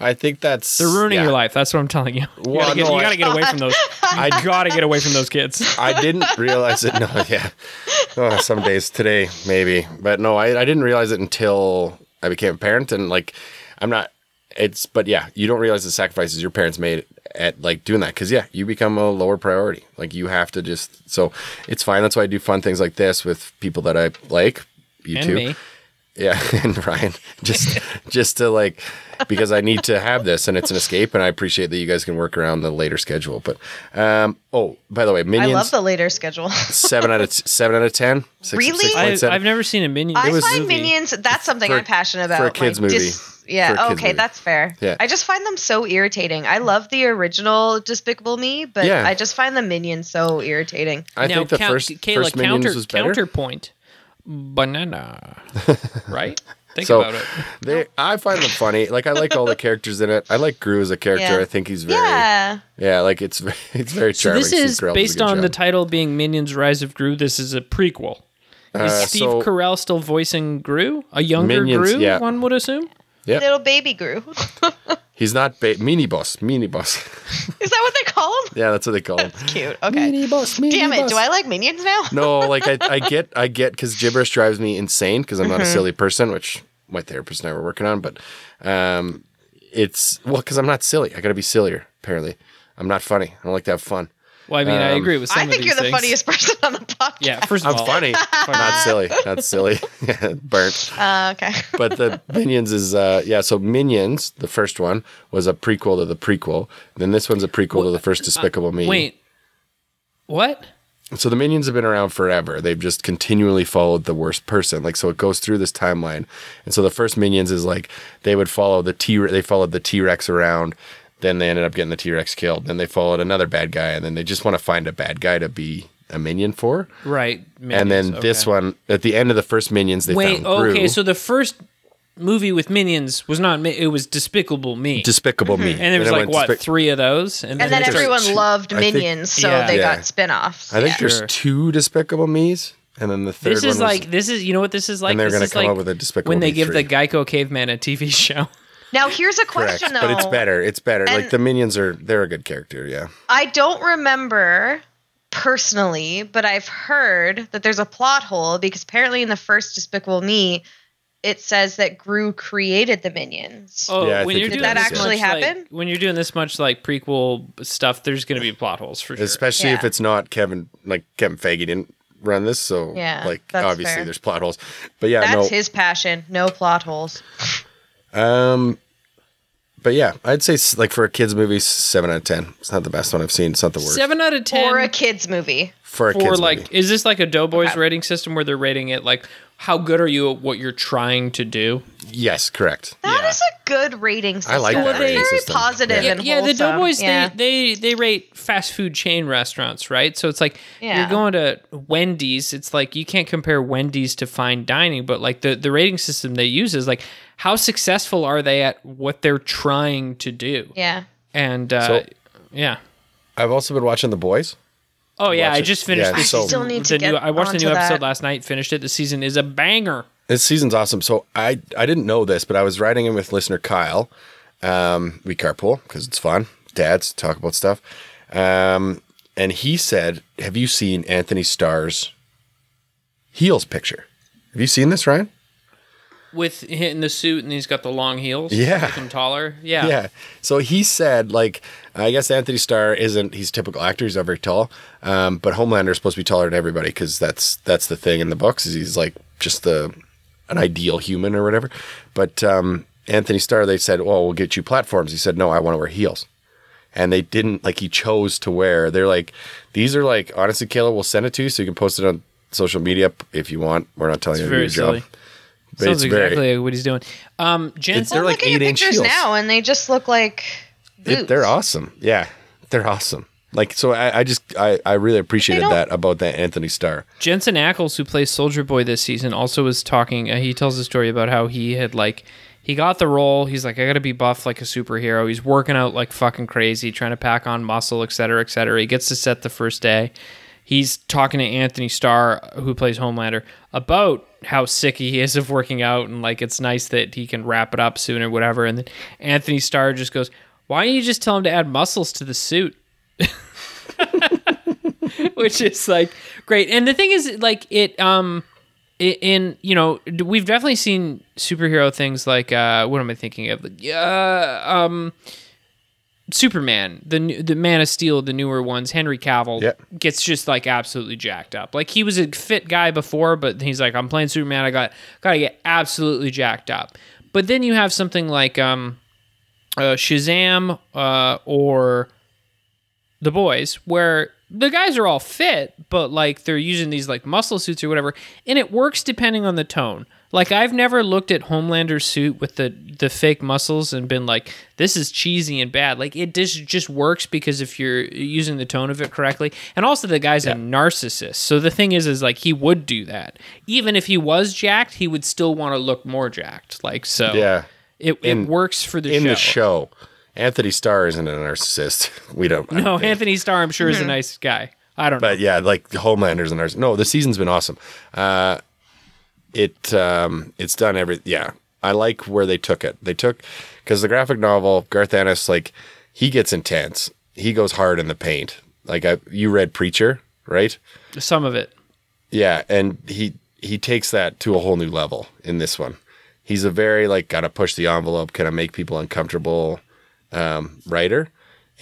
I think that's They're ruining yeah. your life. That's what I'm telling you. You, Well, gotta, get, no, you I- gotta get away from those. I gotta get away from those kids. I didn't realize it. No, yeah. Oh, some days today, maybe. But no, I, I didn't realize it until I became a parent. And like, I'm not, it's, but yeah, you don't realize the sacrifices your parents made at like doing that. Cause yeah, you become a lower priority. Like, you have to just, so it's fine. That's why I do fun things like this with people that I like. You And too. me. Yeah, and Ryan, just just to like because I need to have this and it's an escape, and I appreciate that you guys can work around the later schedule. But um, oh, by the way, minions I love the later schedule. seven out of t- seven out of ten. Six, Really? I, 6.7. I've never seen a minion. I find movie. minions. That's something For- I'm passionate about. for a kids like, movie. dis- yeah. For a kids okay, movie. that's fair. Yeah. I just find them so irritating. I love the original Despicable Me, but Yeah. I just find the minions so irritating. I now, think the count- first Kayla, first Minions counter, was better. counterpoint. Banana. right? Think So- about it. They, I find them funny. Like I like all the characters in it. I like Gru as a character. Yeah. I think he's very yeah. Yeah. like it's it's very So charming. this Steve is Carell based good on the title being Minions: Rise of Gru. This is a prequel. Is Uh, Steve so- Carell still voicing Gru? A younger Minions, Gru, yeah. one would assume. Yep. Little baby Gru. He's not ba- mini boss, mini boss. Is that what they call him? yeah, that's what they call him. Cute. Okay. Mini boss, mini Damn it. Do I like minions now? No, like I, I get, I get, because gibberish drives me insane because I'm not Mm-hmm. a silly person, which my therapist and I were working on. But um, it's well, because I'm not silly. I got to be sillier. Apparently, I'm not funny. I don't like to have fun. Well, I mean, I Um, agree with some I of think these you're the things. funniest person on the podcast. Yeah, first of I'm all, funny, not silly. Not silly. Burnt. Uh, okay. But the Minions is uh, yeah. So Minions, the first one was a prequel to the prequel. Then this one's a prequel to the first Despicable Me. Wait, what? So the minions have been around forever. They've just continually followed the worst person. Like so, it goes through this timeline. And so the first minions is like they would follow the T. They followed the T Rex around. Then they ended up getting the T Rex killed. Then they followed another bad guy, and then they just want to find a bad guy to be a minion for. Right. and then Minions, this one at the end of the first minions, they Wait, found Wait, okay, so the first movie with Minions was not. Mi- It was Despicable Me. Despicable Me. and there was it like what Despic- three of those, And then there's everyone two- loved I think- minions, so Yeah. they Yeah. got spin offs. I think there's Sure. two Despicable Me's, and then the third This one is was, like this is you know what this is like. And they're This gonna is come like up with a Despicable when they Me give the Geico Caveman a TV show. Now, here's a question correct, question, though. but it's better. It's better. like the minions are they're a good character. Yeah. I don't remember personally, but I've heard that there's a plot hole because apparently in the first Despicable Me, it says that Gru created the minions. Oh, Yeah, when you're it doing Did that actually much, like- happen? when you're doing this much like prequel stuff, there's going to be plot holes for sure. especially if it's not Kevin like Kevin Feige didn't run this, so Yeah, like obviously fair. there's plot holes. But yeah, That's no, his passion. No plot holes. um, but yeah, I'd say like for a kids movie, seven out of ten. It's not the best one I've seen. It's not the worst Seven out of ten for a kids movie. for a for kids like movie. is this like a Doughboys Okay. rating system where they're rating it like how good are you at what you're trying to do? Yes, correct. That is Yeah. a good rating system. I like that That's rating very system. positive Yeah. and yeah, the. Doughboys yeah. they, they they rate fast food chain restaurants, right? So it's like Yeah. you're going to Wendy's. It's like you can't compare Wendy's to fine dining, but like the the rating system they use is like how successful are they at what they're trying to do? yeah. And uh, So- yeah. I've also been watching The Boys. Oh yeah, Watch I it. just finished. Yeah, the so- I still need the to new, get I watched the new onto episode that. last night. Finished it. The season is a banger. This season's awesome. So I I didn't know this, but I was riding in with listener Kyle. Um, we carpool because it's fun. Dads talk about stuff. Um, and he said, "Have you seen Anthony Starr's heels picture? Have you seen this, Ryan?" with hitting the suit and he's got the long heels. Yeah. him taller. Yeah, Yeah. So he said, like, I guess Anthony Starr isn't. He's a typical actor. He's not very tall. Um, but Homelander is supposed to be taller than everybody because that's that's the thing in the books. Is he's like just the an ideal human or whatever. But um, Anthony Starr, they said, "Well, we'll get you platforms." He said, "No, I want to wear heels." And they didn't like. He chose to wear. They're like, these are like. Honestly, Kayla, we'll send it to you so you can post it on social media if you want. We're not telling It's you to do very your silly. job. But Sounds it's very- exactly what he's doing. Um, Jensen, They're I'm like looking at 8-inch pictures heels. now, and they just look like boots. It, they're awesome. Yeah, they're awesome. Like so, I, I just I, I really appreciated that about that Anthony Starr. Jensen Ackles, who plays Soldier Boy this season, also was talking. Uh, he tells a story about how he had like he got the role. He's like, I got to be buff like a superhero. He's working out like fucking crazy, trying to pack on muscle, et cetera, et cetera. He gets to set the first day. He's talking to Anthony Starr, who plays Homelander, about how sick he is of working out and like it's nice that he can wrap it up soon or whatever. And then Anthony Starr just goes, "Why don't you just tell him to add muscles to the suit?" which is like great. And the thing is, like it, um, in you know, we've definitely seen superhero things like uh, what am I thinking of? Uh, um, Superman, the the Man of Steel, the newer ones. Henry Cavill Yep. gets just like absolutely jacked up. Like he was a fit guy before, but he's like, I'm playing Superman. I got gotta get absolutely jacked up. But then you have something like um, uh, Shazam uh, or the boys where the guys are all fit but like they're using these like muscle suits or whatever and it works depending on the tone. Like i've never looked at homelander's suit with the the fake muscles and been like this is cheesy and bad. Like it just just works because if you're using the tone of it correctly. And also the guy's a narcissist. So the thing is is like he would do that. Even if he was jacked he would still want to look more jacked. Like so Yeah, it, In- it works for the in show. the show, Anthony Starr isn't a narcissist. We don't. I no don't anthony starr i'm sure is a nice guy i don't know But yeah, like Homelander's a narcissist. No, the season's been awesome. Uh, it um, it's done every. Yeah, I like where they took it. They took because the graphic novel Garth Ennis like he gets intense. He goes hard in the paint. Like I, you read Preacher, right? some of it Yeah, and he he takes that to a whole new level in this one. He's a very like gotta push the envelope, kind of make people uncomfortable um, writer.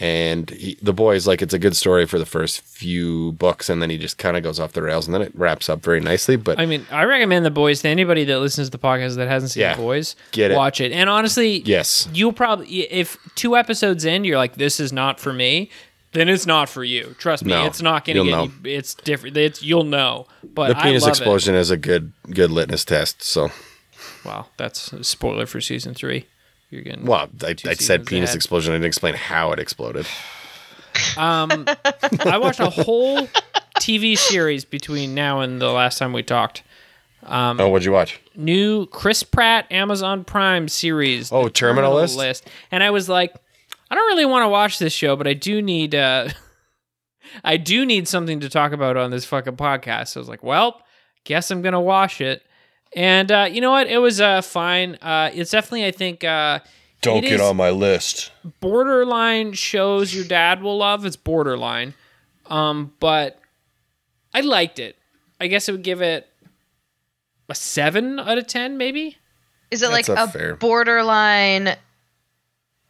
And he, the boys like it's a good story for the first few books, and then he just kind of goes off the rails, and then it wraps up very nicely. But I mean, I recommend the boys to anybody that listens to the podcast that hasn't seen Yeah, the boys. get it. watch it. And honestly, yes, you'll probably if two episodes in, you're like, "This is not for me." Then it's not for you. Trust me, No, it's not going to you'll get. You, it's different. It's you'll know. But the penis I love explosion is a good good litmus test. So, It. Wow, that's a spoiler for season three. You're getting well, I, I said penis ahead. explosion. I didn't explain how it exploded. Um, I watched a whole TV series between now and the last time we talked. Um, oh, what'd you watch? new Chris Pratt Amazon Prime series. Oh, The Terminal List? And I was like, I don't really want to watch this show, but I do need uh I do need something to talk about on this fucking podcast. So I was like, well, guess I'm gonna watch it. And uh, you know what? It was uh fine. Uh it's definitely I think uh Don't get on my list. borderline shows your dad will love. It's borderline. Um, but I liked it. I guess I would give it a seven out of ten, maybe. Is it That's like a a fair- borderline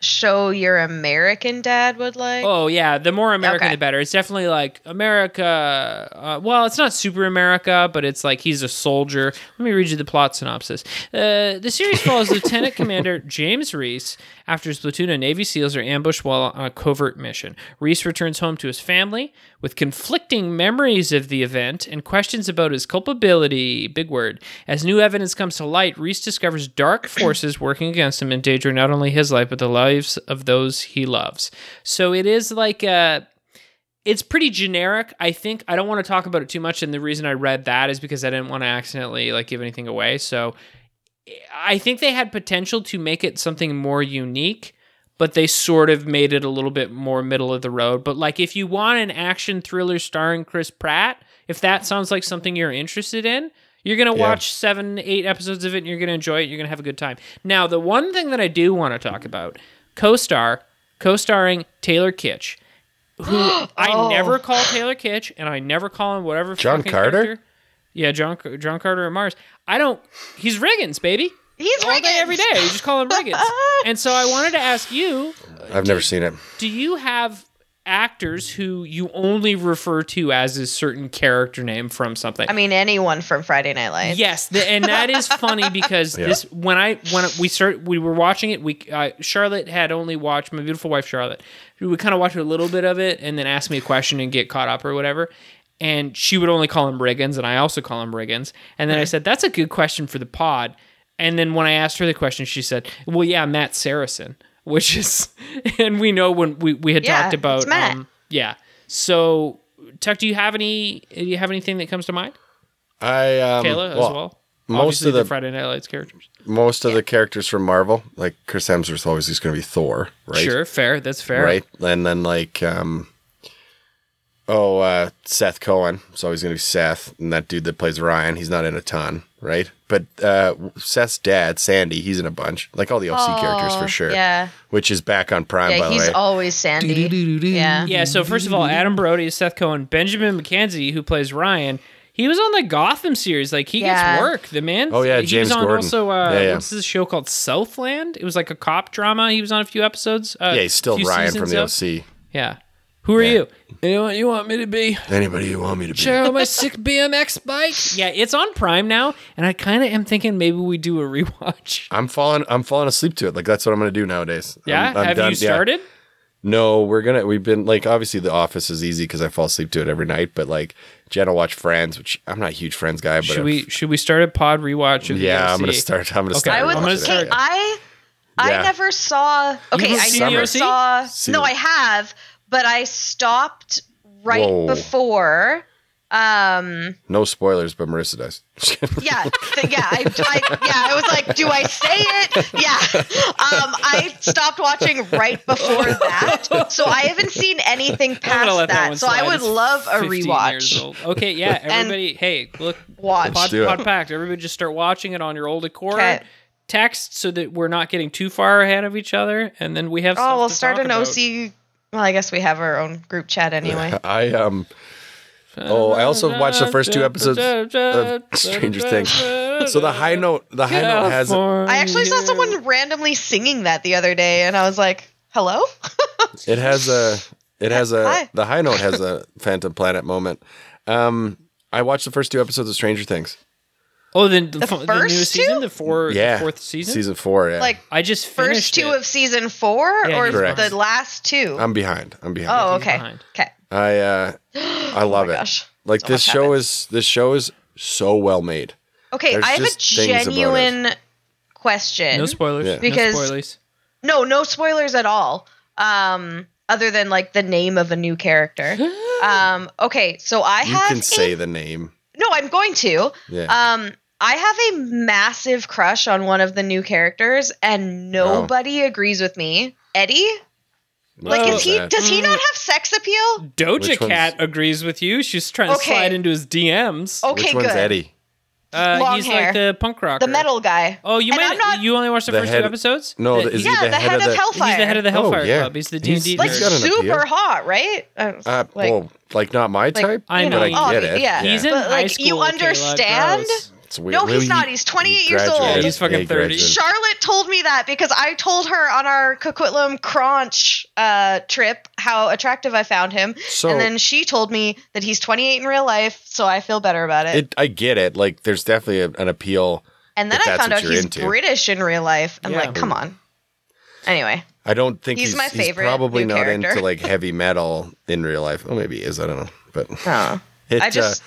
show your American dad would like. Oh yeah, the more American Okay. the better. It's definitely like America. Uh, well, it's not super America, but it's like he's a soldier. Let me read you the plot synopsis. Uh, the series follows Lieutenant Commander James Reece after his platoon of Navy SEALs are ambushed while on a covert mission. Reece returns home to his family with conflicting memories of the event and questions about his culpability. Big word. As new evidence comes to light, Reece discovers dark forces working against him, endangering not only his life but the lives of those he loves. So it is like a it's pretty generic. I think I don't want to talk about it too much, and the reason I read that is because I didn't want to accidentally like give anything away. So I think they had potential to make it something more unique, but they sort of made it a little bit more middle of the road. But like if you want an action thriller starring Chris Pratt, if that sounds like something you're interested in, you're gonna Yeah. watch seven, eight episodes of it, and you're gonna enjoy it. You're gonna have a good time. Now, the one thing that I do want to talk about, co-star, co-starring Taylor Kitsch, who I Oh. never call Taylor Kitsch, and I never call him whatever. John fucking Carter? character- Yeah, John John Carter and Mars. I don't. He's Riggins, baby. He's All day, Riggins. every day. You just call him Riggins. and so I wanted to ask you: I've never seen it. Do you have actors who you only refer to as a certain character name from something? I mean, anyone from Friday Night Lights. Yes, the, and that is funny because Yeah. this when I when we start we were watching it. We uh, Charlotte had only watched my beautiful wife Charlotte. We would kind of watch a little bit of it and then ask me a question and get caught up or whatever. And she would only call him Riggins, and I also call him Riggins. And then I said, "That's a good question for the pod." And then when I asked her the question, she said, "Well, yeah, Matt Saracen," which is, and we know when we, we had Yeah, talked about, it's Matt. um, yeah. So, Tuck, do you have any? Do you have anything that comes to mind? I um, Kayla as well. most Obviously of the- Friday Night Lights characters. most of the characters from Marvel, like Chris Hemsworth's always just going to be Thor, right? Sure, fair. That's fair. Right, and then like um, oh uh, Seth Cohen, it's always going to be Seth, and that dude that plays Ryan, he's not in a ton, right? But uh, Seth's dad, Sandy, he's in a bunch, like all the OC characters for Oh, sure. Yeah. which is back on Prime by Yeah, the he's way. always Sandy. Yeah. Yeah. So first of all, Adam Brody is Seth Cohen. Benjamin McKenzie, who plays Ryan, he was on the Gotham series. Like he Yeah. gets work. The man. Oh, yeah, he James was on Gordon. Also, uh, Yeah, yeah. what's this show called Southland? It was like a cop drama. He was on a few episodes. Uh, yeah, he's still Ryan from seasons the of. OC. Yeah. Who are Yeah. you? You what you want me to be? Anybody you want me to be? Check out my sick BMX bike. Yeah, it's on Prime now, and I kind of am thinking maybe we do a rewatch. I'm falling. I'm falling asleep to it. Like that's what I'm going to do nowadays. Yeah, I'm, I'm have done- you yeah. started? No, we're gonna. We've been like obviously the Office is easy because I fall asleep to it every night. But like Jen will watch Friends, which I'm not a huge Friends guy. But Should if- we should we start a pod rewatch of the Yeah, I'm gonna start. I'm gonna Okay, start. I would I'm gonna watching start- I I Yeah. never saw Okay, I never saw No. I have, but I stopped right Whoa. before um No spoilers, but Marissa does. yeah th- yeah I, I yeah I was like do I say it yeah um I stopped watching right before that so I haven't seen anything past let that, one so I would It's love a rewatch. Okay, yeah, everybody. hey, look, watch pod, pod packed. Everybody, just start watching it on your old Accord. Okay. Text so that we're not getting too far ahead of each other, and then we have. oh stuff we'll to start talk an about. OC well I guess we have our own group chat anyway I um. Oh, I also watched the first two episodes of Stranger Things. So the high note, the high note has. I actually saw someone randomly singing that the other day, and I was like, "Hello." It has a. It has a. Hi. The high note has a Phantom Planet moment. Um, I watched the first two episodes of Stranger Things. Oh, then the, The fu- the first newest season, two? the four, Yeah, the fourth season. Season four. Yeah, like I just finished first two it. of season four, Yeah, or Correct. the last two? I'm behind. I'm behind. oh, okay. behind. Okay. I uh, I love my it. gosh. Like So this show happens. is this show is so well made. Okay, There's I have a just things about it. genuine question. no spoilers. Yeah. no Because- spoilers. no, no spoilers at all. Um, other than like the name of a new character. um, okay, so I You have can a- say the name. no, I'm going to. Yeah. Um, I have a massive crush on one of the new characters, and nobody agrees with me. Eddie, like, is is he? that? Does he not have sex appeal? Doja Cat agrees with you. She's trying to Okay. slide into his DMs. Okay, Which one's good. Eddie? Uh, long he's hair. like the punk rocker. The metal guy. Oh, you And might. Not- you only watched the, The first head- two episodes. No, The- is yeah, he the, head, of the? Hellfire. He's the head of the Oh, Hellfire yeah. Club. He's the D He's- and D like he's got an super hot, right? Uh, Uh, like, oh, like not my type. I you know. but I oh, get it. yeah. He's in But, high like, school. you Kayla. understand? Gross. It's weird. No, Well, he's he- not. He's 28 he years old. Yeah, he's fucking he 30. graduated. Charlotte told me that because I told her on our Coquitlam Crunch uh, trip how attractive I found him, So- and then she told me that he's 28 in real life, so I feel better about it. It, I get it. Like, there's definitely a, an appeal. and then I found out he's into. British in real life. I'm Yeah. like, come on. Anyway, I don't think He's he's, my favorite probably not character. into like heavy metal in real life. Well, maybe he is. I don't know. But no, it, I just uh,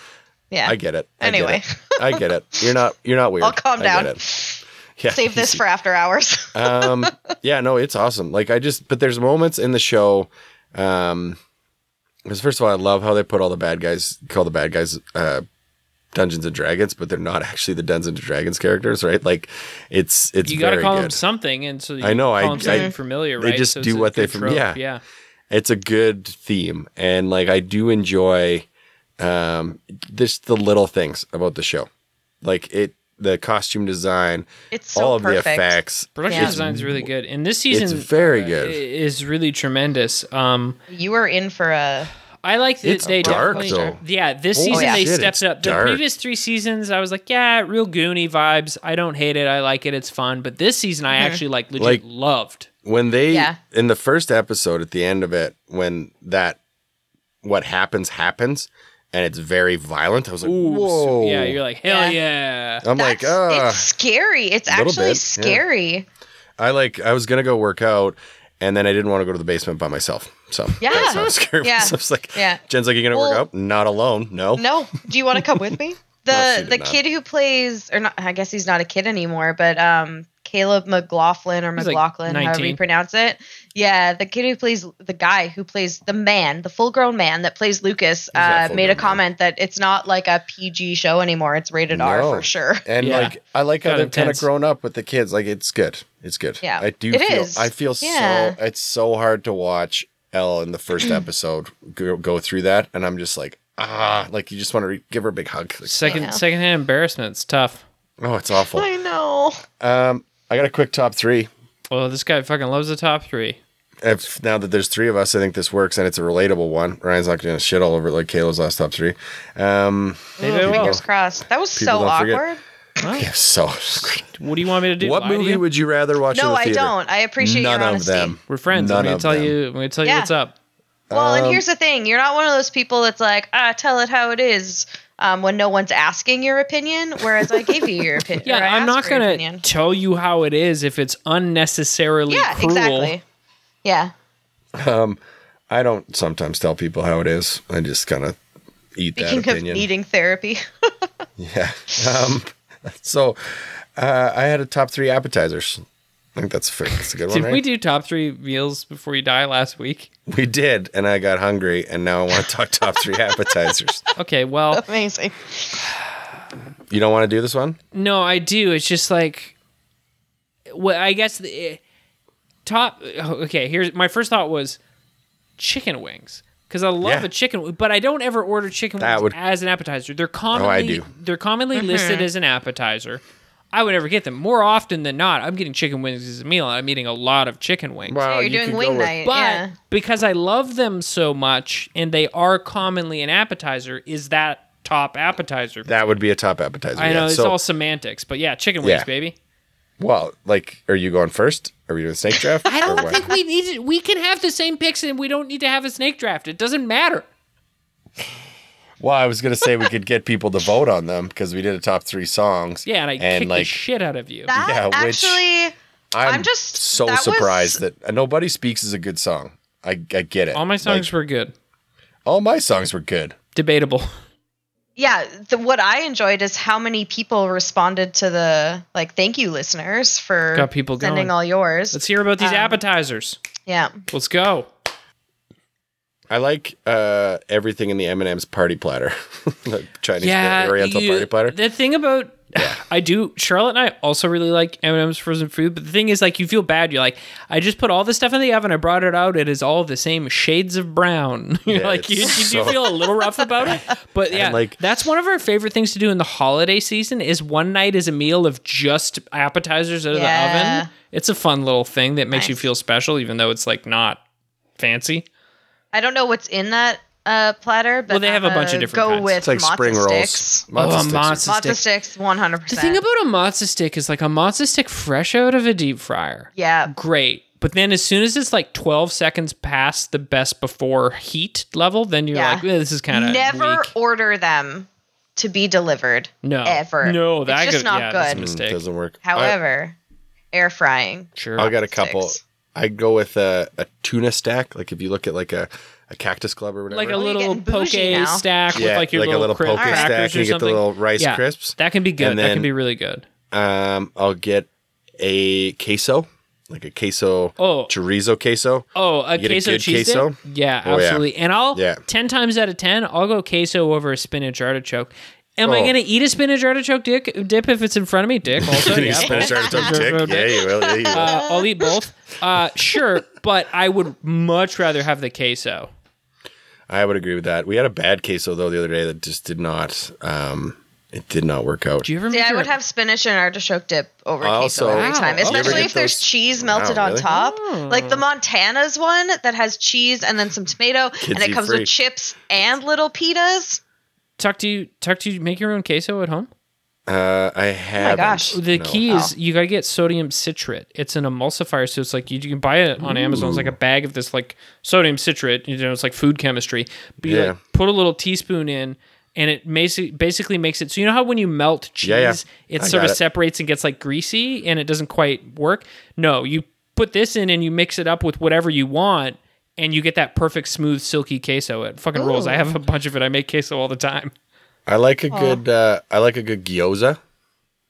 yeah. I get it. I get Anyway. it. I get it. You're not. You're not weird. I'll calm I get down. it. Yeah. Save this for after hours. um. Yeah. No. It's awesome. Like I just. But there's moments in the show. Um. Because first of all, I love how they put all the bad guys, call the bad guys, uh, Dungeons and Dragons, but they're not actually the Dungeons and Dragons characters, right? Like, it's it's you got to very call good. them something, and so you I know, Call I- them something I- familiar, they right? just So do what they good fam- trope, yeah. yeah. it's a good theme and like i do enjoy um this the little things about the show like it the costume design It's so all of perfect. the effects Production Yeah. is really good, and this season it's very uh, good is really tremendous. Um, You are in for a I like that It's they dark, definitely, though. yeah. This Holy season yeah. they shit, stepped it up. The dark. previous three seasons, I was like, yeah, real Goonie vibes. I don't hate it. I like it. It's fun. But this season, I actually like legit Like- loved. when they Yeah. in the first episode at the end of it when that what happens happens and it's very violent i was like Ooh, so- whoa yeah, you're like hell Yeah. yeah. i'm like That's, ah it's scary. It's actually bit, yeah. scary. i like i was gonna go work out and then i didn't want to go to the basement by myself so Yeah. that's how scary Yeah. I was like Yeah. jen's like you gonna work out not alone no No. Do you want to come with me? No, The did the not. kid who plays or not I guess he's not a kid anymore, but um Caleb McLaughlin or He's like McLaughlin, however you pronounce it. Yeah, the kid who plays the guy who plays the man, the full grown man that plays Lucas, a uh, made a man. comment that it's not like a PG show anymore. It's rated R for sure. And Yeah. like I like how they've kind of grown up with the kids. Like it's good. It's good. Yeah. I do It feel is. I feel Yeah. so it's so hard to watch El in the first episode go, go through that and I'm just like ah like you just want to re- give her a big hug. Like, Second Yeah. secondhand embarrassment. It's tough. oh, it's awful. I know. Um I got a quick top 3. Well, this guy fucking loves the top three. If now that there's 3 of us, I think this works and it's a relatable one. Ryan's not going to shit all over it like Kayla's last top 3. Um Maybe I will. Fingers crossed. That was so don't forget. awkward. yeah, so What do you want me to do? What Lie movie you? would you rather watch in No, the I don't. I appreciate None your of them. We're friends. None I'm gonna tell them. you. I'm gonna tell you what's up. Well, and Um, here's the thing: you're not one of those people that's like, ah, tell it how it is. Um, when no one's asking your opinion, whereas I gave you your opinion. Yeah, I'm not gonna tell you how it is if it's unnecessarily Yeah, cruel. exactly. Yeah, Um, I don't sometimes tell people how it is. I just kind of eat that speaking of opinion. needing therapy, Yeah. Um, so uh, I had a top three appetizers. I think that's fair. That's a good one, Did right? we do top three meals before you die last week? We did, and I got hungry, and now I want to talk top three appetizers. Okay, well, amazing. You don't want to do this one? no, I do. It's just like, well, I guess the eh, top. Okay, here's my first thought was chicken wings because I love Yeah. a chicken, but I don't ever order chicken That wings would- as an appetizer. They're commonly do. they're commonly listed as an appetizer. I would never get them. More often than not, I'm getting chicken wings as a meal. I'm eating a lot of chicken wings. Wow, you're you doing wing go with- night. But yeah, because I love them so much and they are commonly an appetizer, is that top appetizer? That would be a top appetizer. I yeah. know it's so, all semantics, but yeah, chicken wings, Yeah. baby. well, like, are you going first? Are we doing snake draft? I don't think we need it. We can have the same picks and we don't need to have a snake draft. It doesn't matter. Well, I was gonna say we could get people to vote on them because we did a top three songs. Yeah, and I and kick the shit out of you. that yeah, which- actually, I'm, I'm just- so that was- surprised that uh, nobody speaks is a good song. I I get it. All my songs Like, were good. all my songs were good. Debatable. yeah. The, what I enjoyed is how many people responded to the like, thank you, listeners, for Got people sending going. all yours. Let's hear about these Um, appetizers. yeah, Let's go. I like uh, everything in the M&M's party platter, the Chinese Yeah, Oriental you- party platter. The thing about I do Charlotte and I also really like M&M's frozen food, but the thing is like you feel bad. You're like, I just put all this stuff in the oven. I brought it out. It is all the same shades of brown. You're Yeah, like you, you it's do feel a little rough about it, but yeah, like- that's one of our favorite things to do in the holiday season. Is one night is a meal of just appetizers out of the oven. It's a fun little thing that makes you feel special, even though it's like not fancy. I don't know what's in that uh, platter, but Well, they have a bunch of different Go kinds. with It's like mozza spring rolls. sticks. Mozza Oh, sticks are- mozza Mozza stick. sticks, one hundred percent. The thing about a mozza stick is like a mozza stick fresh out of a deep fryer. Yeah, Great. But then as soon as it's like 12 seconds past the best before heat level, then you're Yeah. like, eh, this is kind of never weak. order them to be delivered. No. ever. No, It's that just could, not yeah, that's a good. Mm, mistake. doesn't work. I- However, air frying. Sure. I got a couple. Sticks. I'd go with a, a tuna stack. Like if you look at like a, a cactus club or whatever. like a little poke bougie now. stack with yeah, like your like a little, little cri- poke crackers stack, or and you get the something. little rice Yeah, crisps. That can be good. And that then- can be really good. Um, I'll get a queso, like a queso, Oh. chorizo queso. Oh, a You get a queso cheese queso? dip? Yeah, Oh, yeah. absolutely. And I'll Yeah. 10 times out of 10, I'll go queso over a spinach artichoke. Am I Oh. going to eat a spinach artichoke dick, dip if it's in front of me? Dick also. You yeah, spinach both. artichoke dick? Yeah, you will. Yeah, you will. Uh, I'll eat both. Uh, sure, but I would much rather have the queso. I would agree with that. We had a bad queso though the other day that just did not. Um, it did not work out. Do you ever See, I would have spinach and artichoke dip over I queso also- every Wow. time, Do you ever especially get if there's those- cheese melted Wow, on top. Oh. Like the Montana's one that has cheese and then some tomato, and it comes free. with chips and little pitas. Tuck, do you, Tuck, do you make your own queso at home? Uh, I have. gosh. The no. key Oh. is you gotta get sodium citrate. It's an emulsifier, so it's like you, you can buy it on Amazon. It's like a bag of this like sodium citrate. You know, it's like food chemistry. But you Yeah. like put a little teaspoon in, and it basically basically makes it so you know how when you melt cheese, Yeah, yeah. it I sort of it. separates and gets like greasy, and it doesn't quite work. No, you put this in and you mix it up with whatever you want. And you get that perfect, smooth, silky queso. It fucking rolls. I have a bunch of it. I make queso all the time. I like a good. Uh, I like a good gyoza.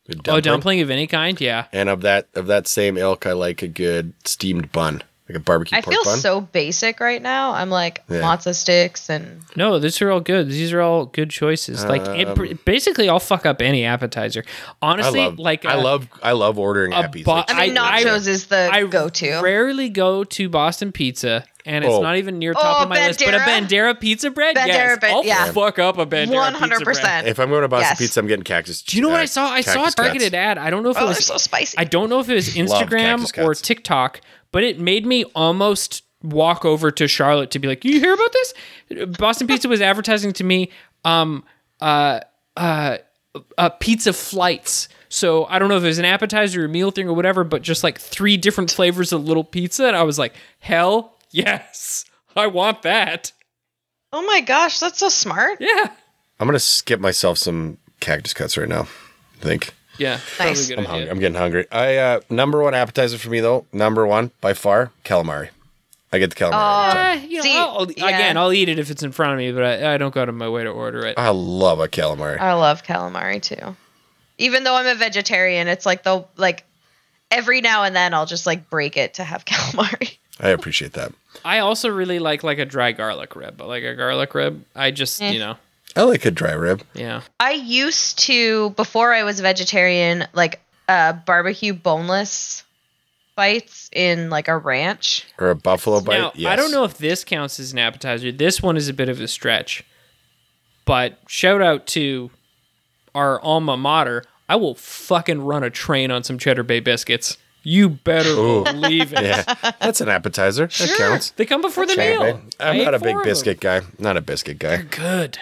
Good Oh, dumpling of any kind, yeah. And of that of that same ilk, I like a good steamed bun, like a barbecue I pork feel bun. so basic right now. I'm like Yeah. mozza sticks and No, these are all good. These are all good choices. Like it, basically, I'll fuck up any appetizer. Um, I Honestly, love. like I uh, love. I love ordering a appies. bo- like, I mean I- nachos is the I go-to. Rarely go to Boston Pizza, and it's Oh. not even near top Oh, of my list. But a Bandera? Bandera pizza bread, Bandera yes, bread, I'll yeah. fuck up a Bandera One pizza hundred bread. percent. if I'm going to Boston Yes. Pizza, I'm getting cactus. Do you know what uh, I saw? I saw a targeted cuts. ad. I don't know if Oh, it was so spicy. I don't know if it was Instagram or. TikTok, but it made me almost walk over to Charlotte to be like, "You hear about this?" Boston Pizza was advertising to me um uh uh, uh pizza flights. So I don't know if it was an appetizer or a meal thing or whatever, but just like three different flavors of little pizza, and I was like, "Hell yes, I want that." Oh my gosh, that's so smart. Yeah, I'm gonna skip myself some cactus cuts right now. I think. Yeah, Nice. probably a good I'm, idea. hungry. I'm getting hungry. I uh, number one appetizer for me though. Number one by far, calamari. I get the calamari. every time. Eh, you know, See, I'll, yeah. again, I'll eat it if it's in front of me, but I, I don't go out of my way to order it. I love a calamari. I love calamari too. Even though I'm a vegetarian, it's like the like every now and then I'll just like break it to have calamari. I appreciate that. I also really like like a dry garlic rib, but like a garlic rib, I just Eh. you know, I like a dry rib yeah. I used to before I was vegetarian like uh barbecue boneless bites in like a ranch. or a buffalo bite. Now yes. I don't know if this counts as an appetizer. This one is a bit of a stretch, but shout out to our alma mater. I will fucking run a train on some Cheddar Bay biscuits. You better Ooh. believe it. Yeah, that's an appetizer. That counts. They come before the Cheddar meal. Bay. I'm I not a big four them. biscuit guy. Not a biscuit guy. Good.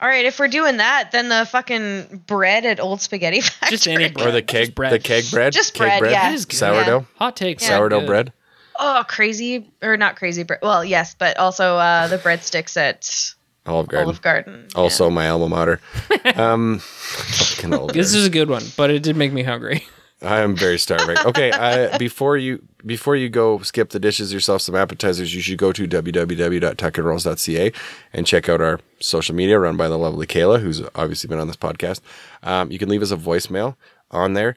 All right, if we're doing that, then the fucking bread at Old Spaghetti Factory. Just any bread. Or the Just keg, bread. the keg bread. Just Keg bread, yeah. That is good. Sourdough. Hot take. Sourdough good. bread. Oh, crazy or not crazy bread? Well, yes, but also uh, the breadsticks at Olive Garden. Olive Garden. yeah. Also my alma mater. um, fucking Olive This is a good one, but it did make me hungry. I am very starving. Okay, I, before you before you go skip the dishes yourself some appetizers, you should go to www.tuckandrolls.ca and check out our social media run by the lovely Kayla, who's obviously been on this podcast. Um, you can leave us a voicemail on there.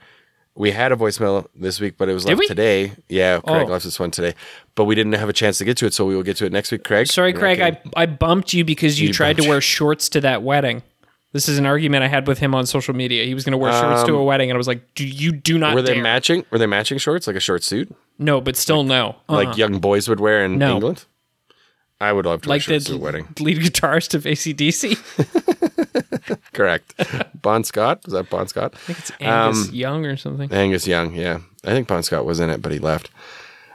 We had a voicemail this week, but it was left we? today. Yeah, Craig Oh. left this one today, but we didn't have a chance to get to it, so we will get to it next week. Craig, Sorry, Craig. I. I bumped you because you, You tried to wear shorts to that wedding. This is an argument I had with him on social media. He was going to wear shorts to a wedding, and I was like, "Do you do not were they dare." matching? Were they matching shorts like a short suit, No, but still no. like Uh-uh. young boys would wear in No. England? I would love to wear like shorts the to a wedding. lead guitarist of ACDC. Correct. Bon Scott was that Bon Scott? I think it's Angus Um, Young or something. Angus Young, yeah. I think Bon Scott was in it, but he left.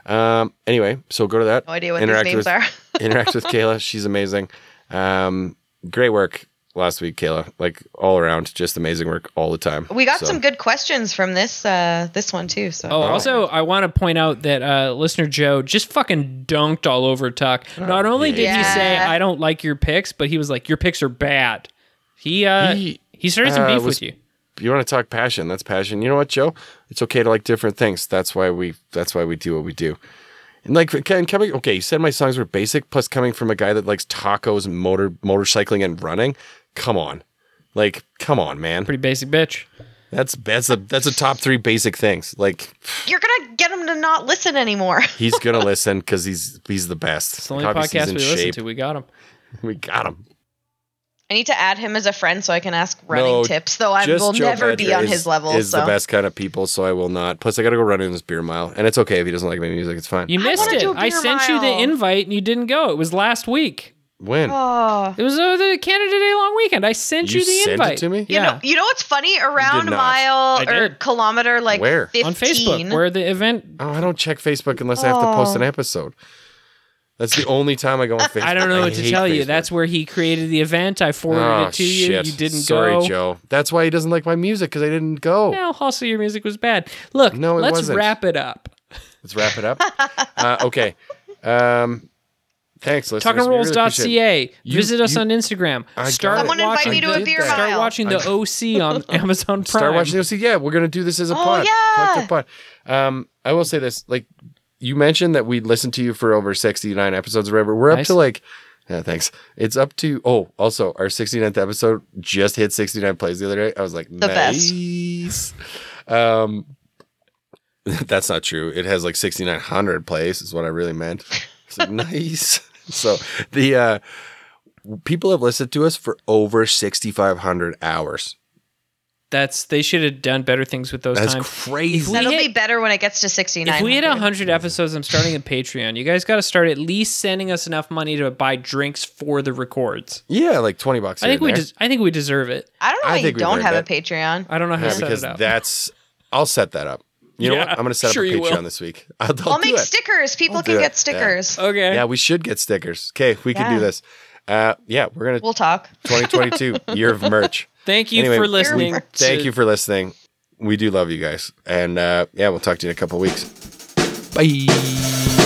Um, anyway, so go to that. No idea what interact these names with, are. interact with Kayla. She's amazing. Um, great work last week, Kayla. Like all around, just amazing work all the time. We got So- some good questions from this uh this one too. So Oh, also, I want to point out that uh, listener Joe just fucking dunked all over Tuck. Not only did he say I don't like your picks, but he was like your picks are bad. He uh, he, He, started some uh, beef was- with you. You want to talk passion? That's passion. You know what, Joe? It's okay to like different things. That's why we. That's why we do what we do. And like, can coming. Okay, you said my songs were basic. Plus, coming from a guy that likes tacos, motor motorcycling, and running. Come on, like, come on, man. Pretty basic bitch. That's that's a that's a top three basic things. Like, you're gonna get him to not listen anymore. he's gonna listen because he's he's the best. It's the only Obviously, podcast in we listen shape. to. We got him. We got him. I need to add him as a friend so I can ask running No, tips. Though I will Joe never be on is- his level. Is so the best kind of people, so I will not. Plus, I got to go run in this beer mile, and it's okay if he doesn't like my music. It's fine. You missed wanna it. do a I beer sent you the invite and you didn't go. It was last week. When? Oh. It was uh, the Canada Day long weekend. I sent you, You the sent it invite to me? You Yeah, know, you know what's funny? Around not. mile or kilometer like Where? 15. on Facebook where the event. Oh, I don't check Facebook unless I have to post an Oh. episode. That's the only time I go on Facebook. I don't know what to hate tell you. That's where he created the event. I forwarded oh, it to you. shit. You didn't Sorry, go. Joe. That's why he doesn't like my music because I didn't go. Well, also your music was bad. Look, No, it let's wasn't. wrap it up. Let's wrap it up. uh, okay. Um, thanks, listeners. We really appreciate You- Visit us you- on Instagram. I Start got it. Someone invite watching, me to a beer that. Start mile. watching the OC on Amazon Prime. Start watching the OC. Yeah, we're gonna do this as a Oh, pod. yeah. Pod. Um, I will say this: like you mentioned that we'd listened to you for over sixty nine episodes or whatever. We're up Nice. to like. Yeah, thanks. It's up to oh, also our 69th episode just hit 69 plays the other day. I was like, The best. nice. Um, that's not true. It has like 6,900 plays, is what I really meant. It's like nice. So the uh, people have listened to us for over 6,500 hours. That's they should have done better things with those That's times. crazy. That'll hit- be better when it gets to 69. If we hit 100 episodes, I'm starting a Patreon. You guys got to start at least sending us enough money to buy drinks for the records. Yeah, like 20 bucks. I think we there. des- I think we deserve it. I don't know I why you think we've don't earned have a. Patreon. I don't know how Yeah, to set because it up. that's. I'll set that up. You know Yeah, what? I'm going to set sure up a you will. Patreon this week. I'll, I'll, I'll do make it. stickers. People I'll can get stickers. okay. Yeah, we should get stickers. Okay, we can do this. Uh, yeah, we're gonna We'll talk. 2022 year of merch. Thank you Anyway, for we- listening. Thank you for listening. We do love you guys, and uh, yeah, we'll talk to you in a couple weeks. Bye.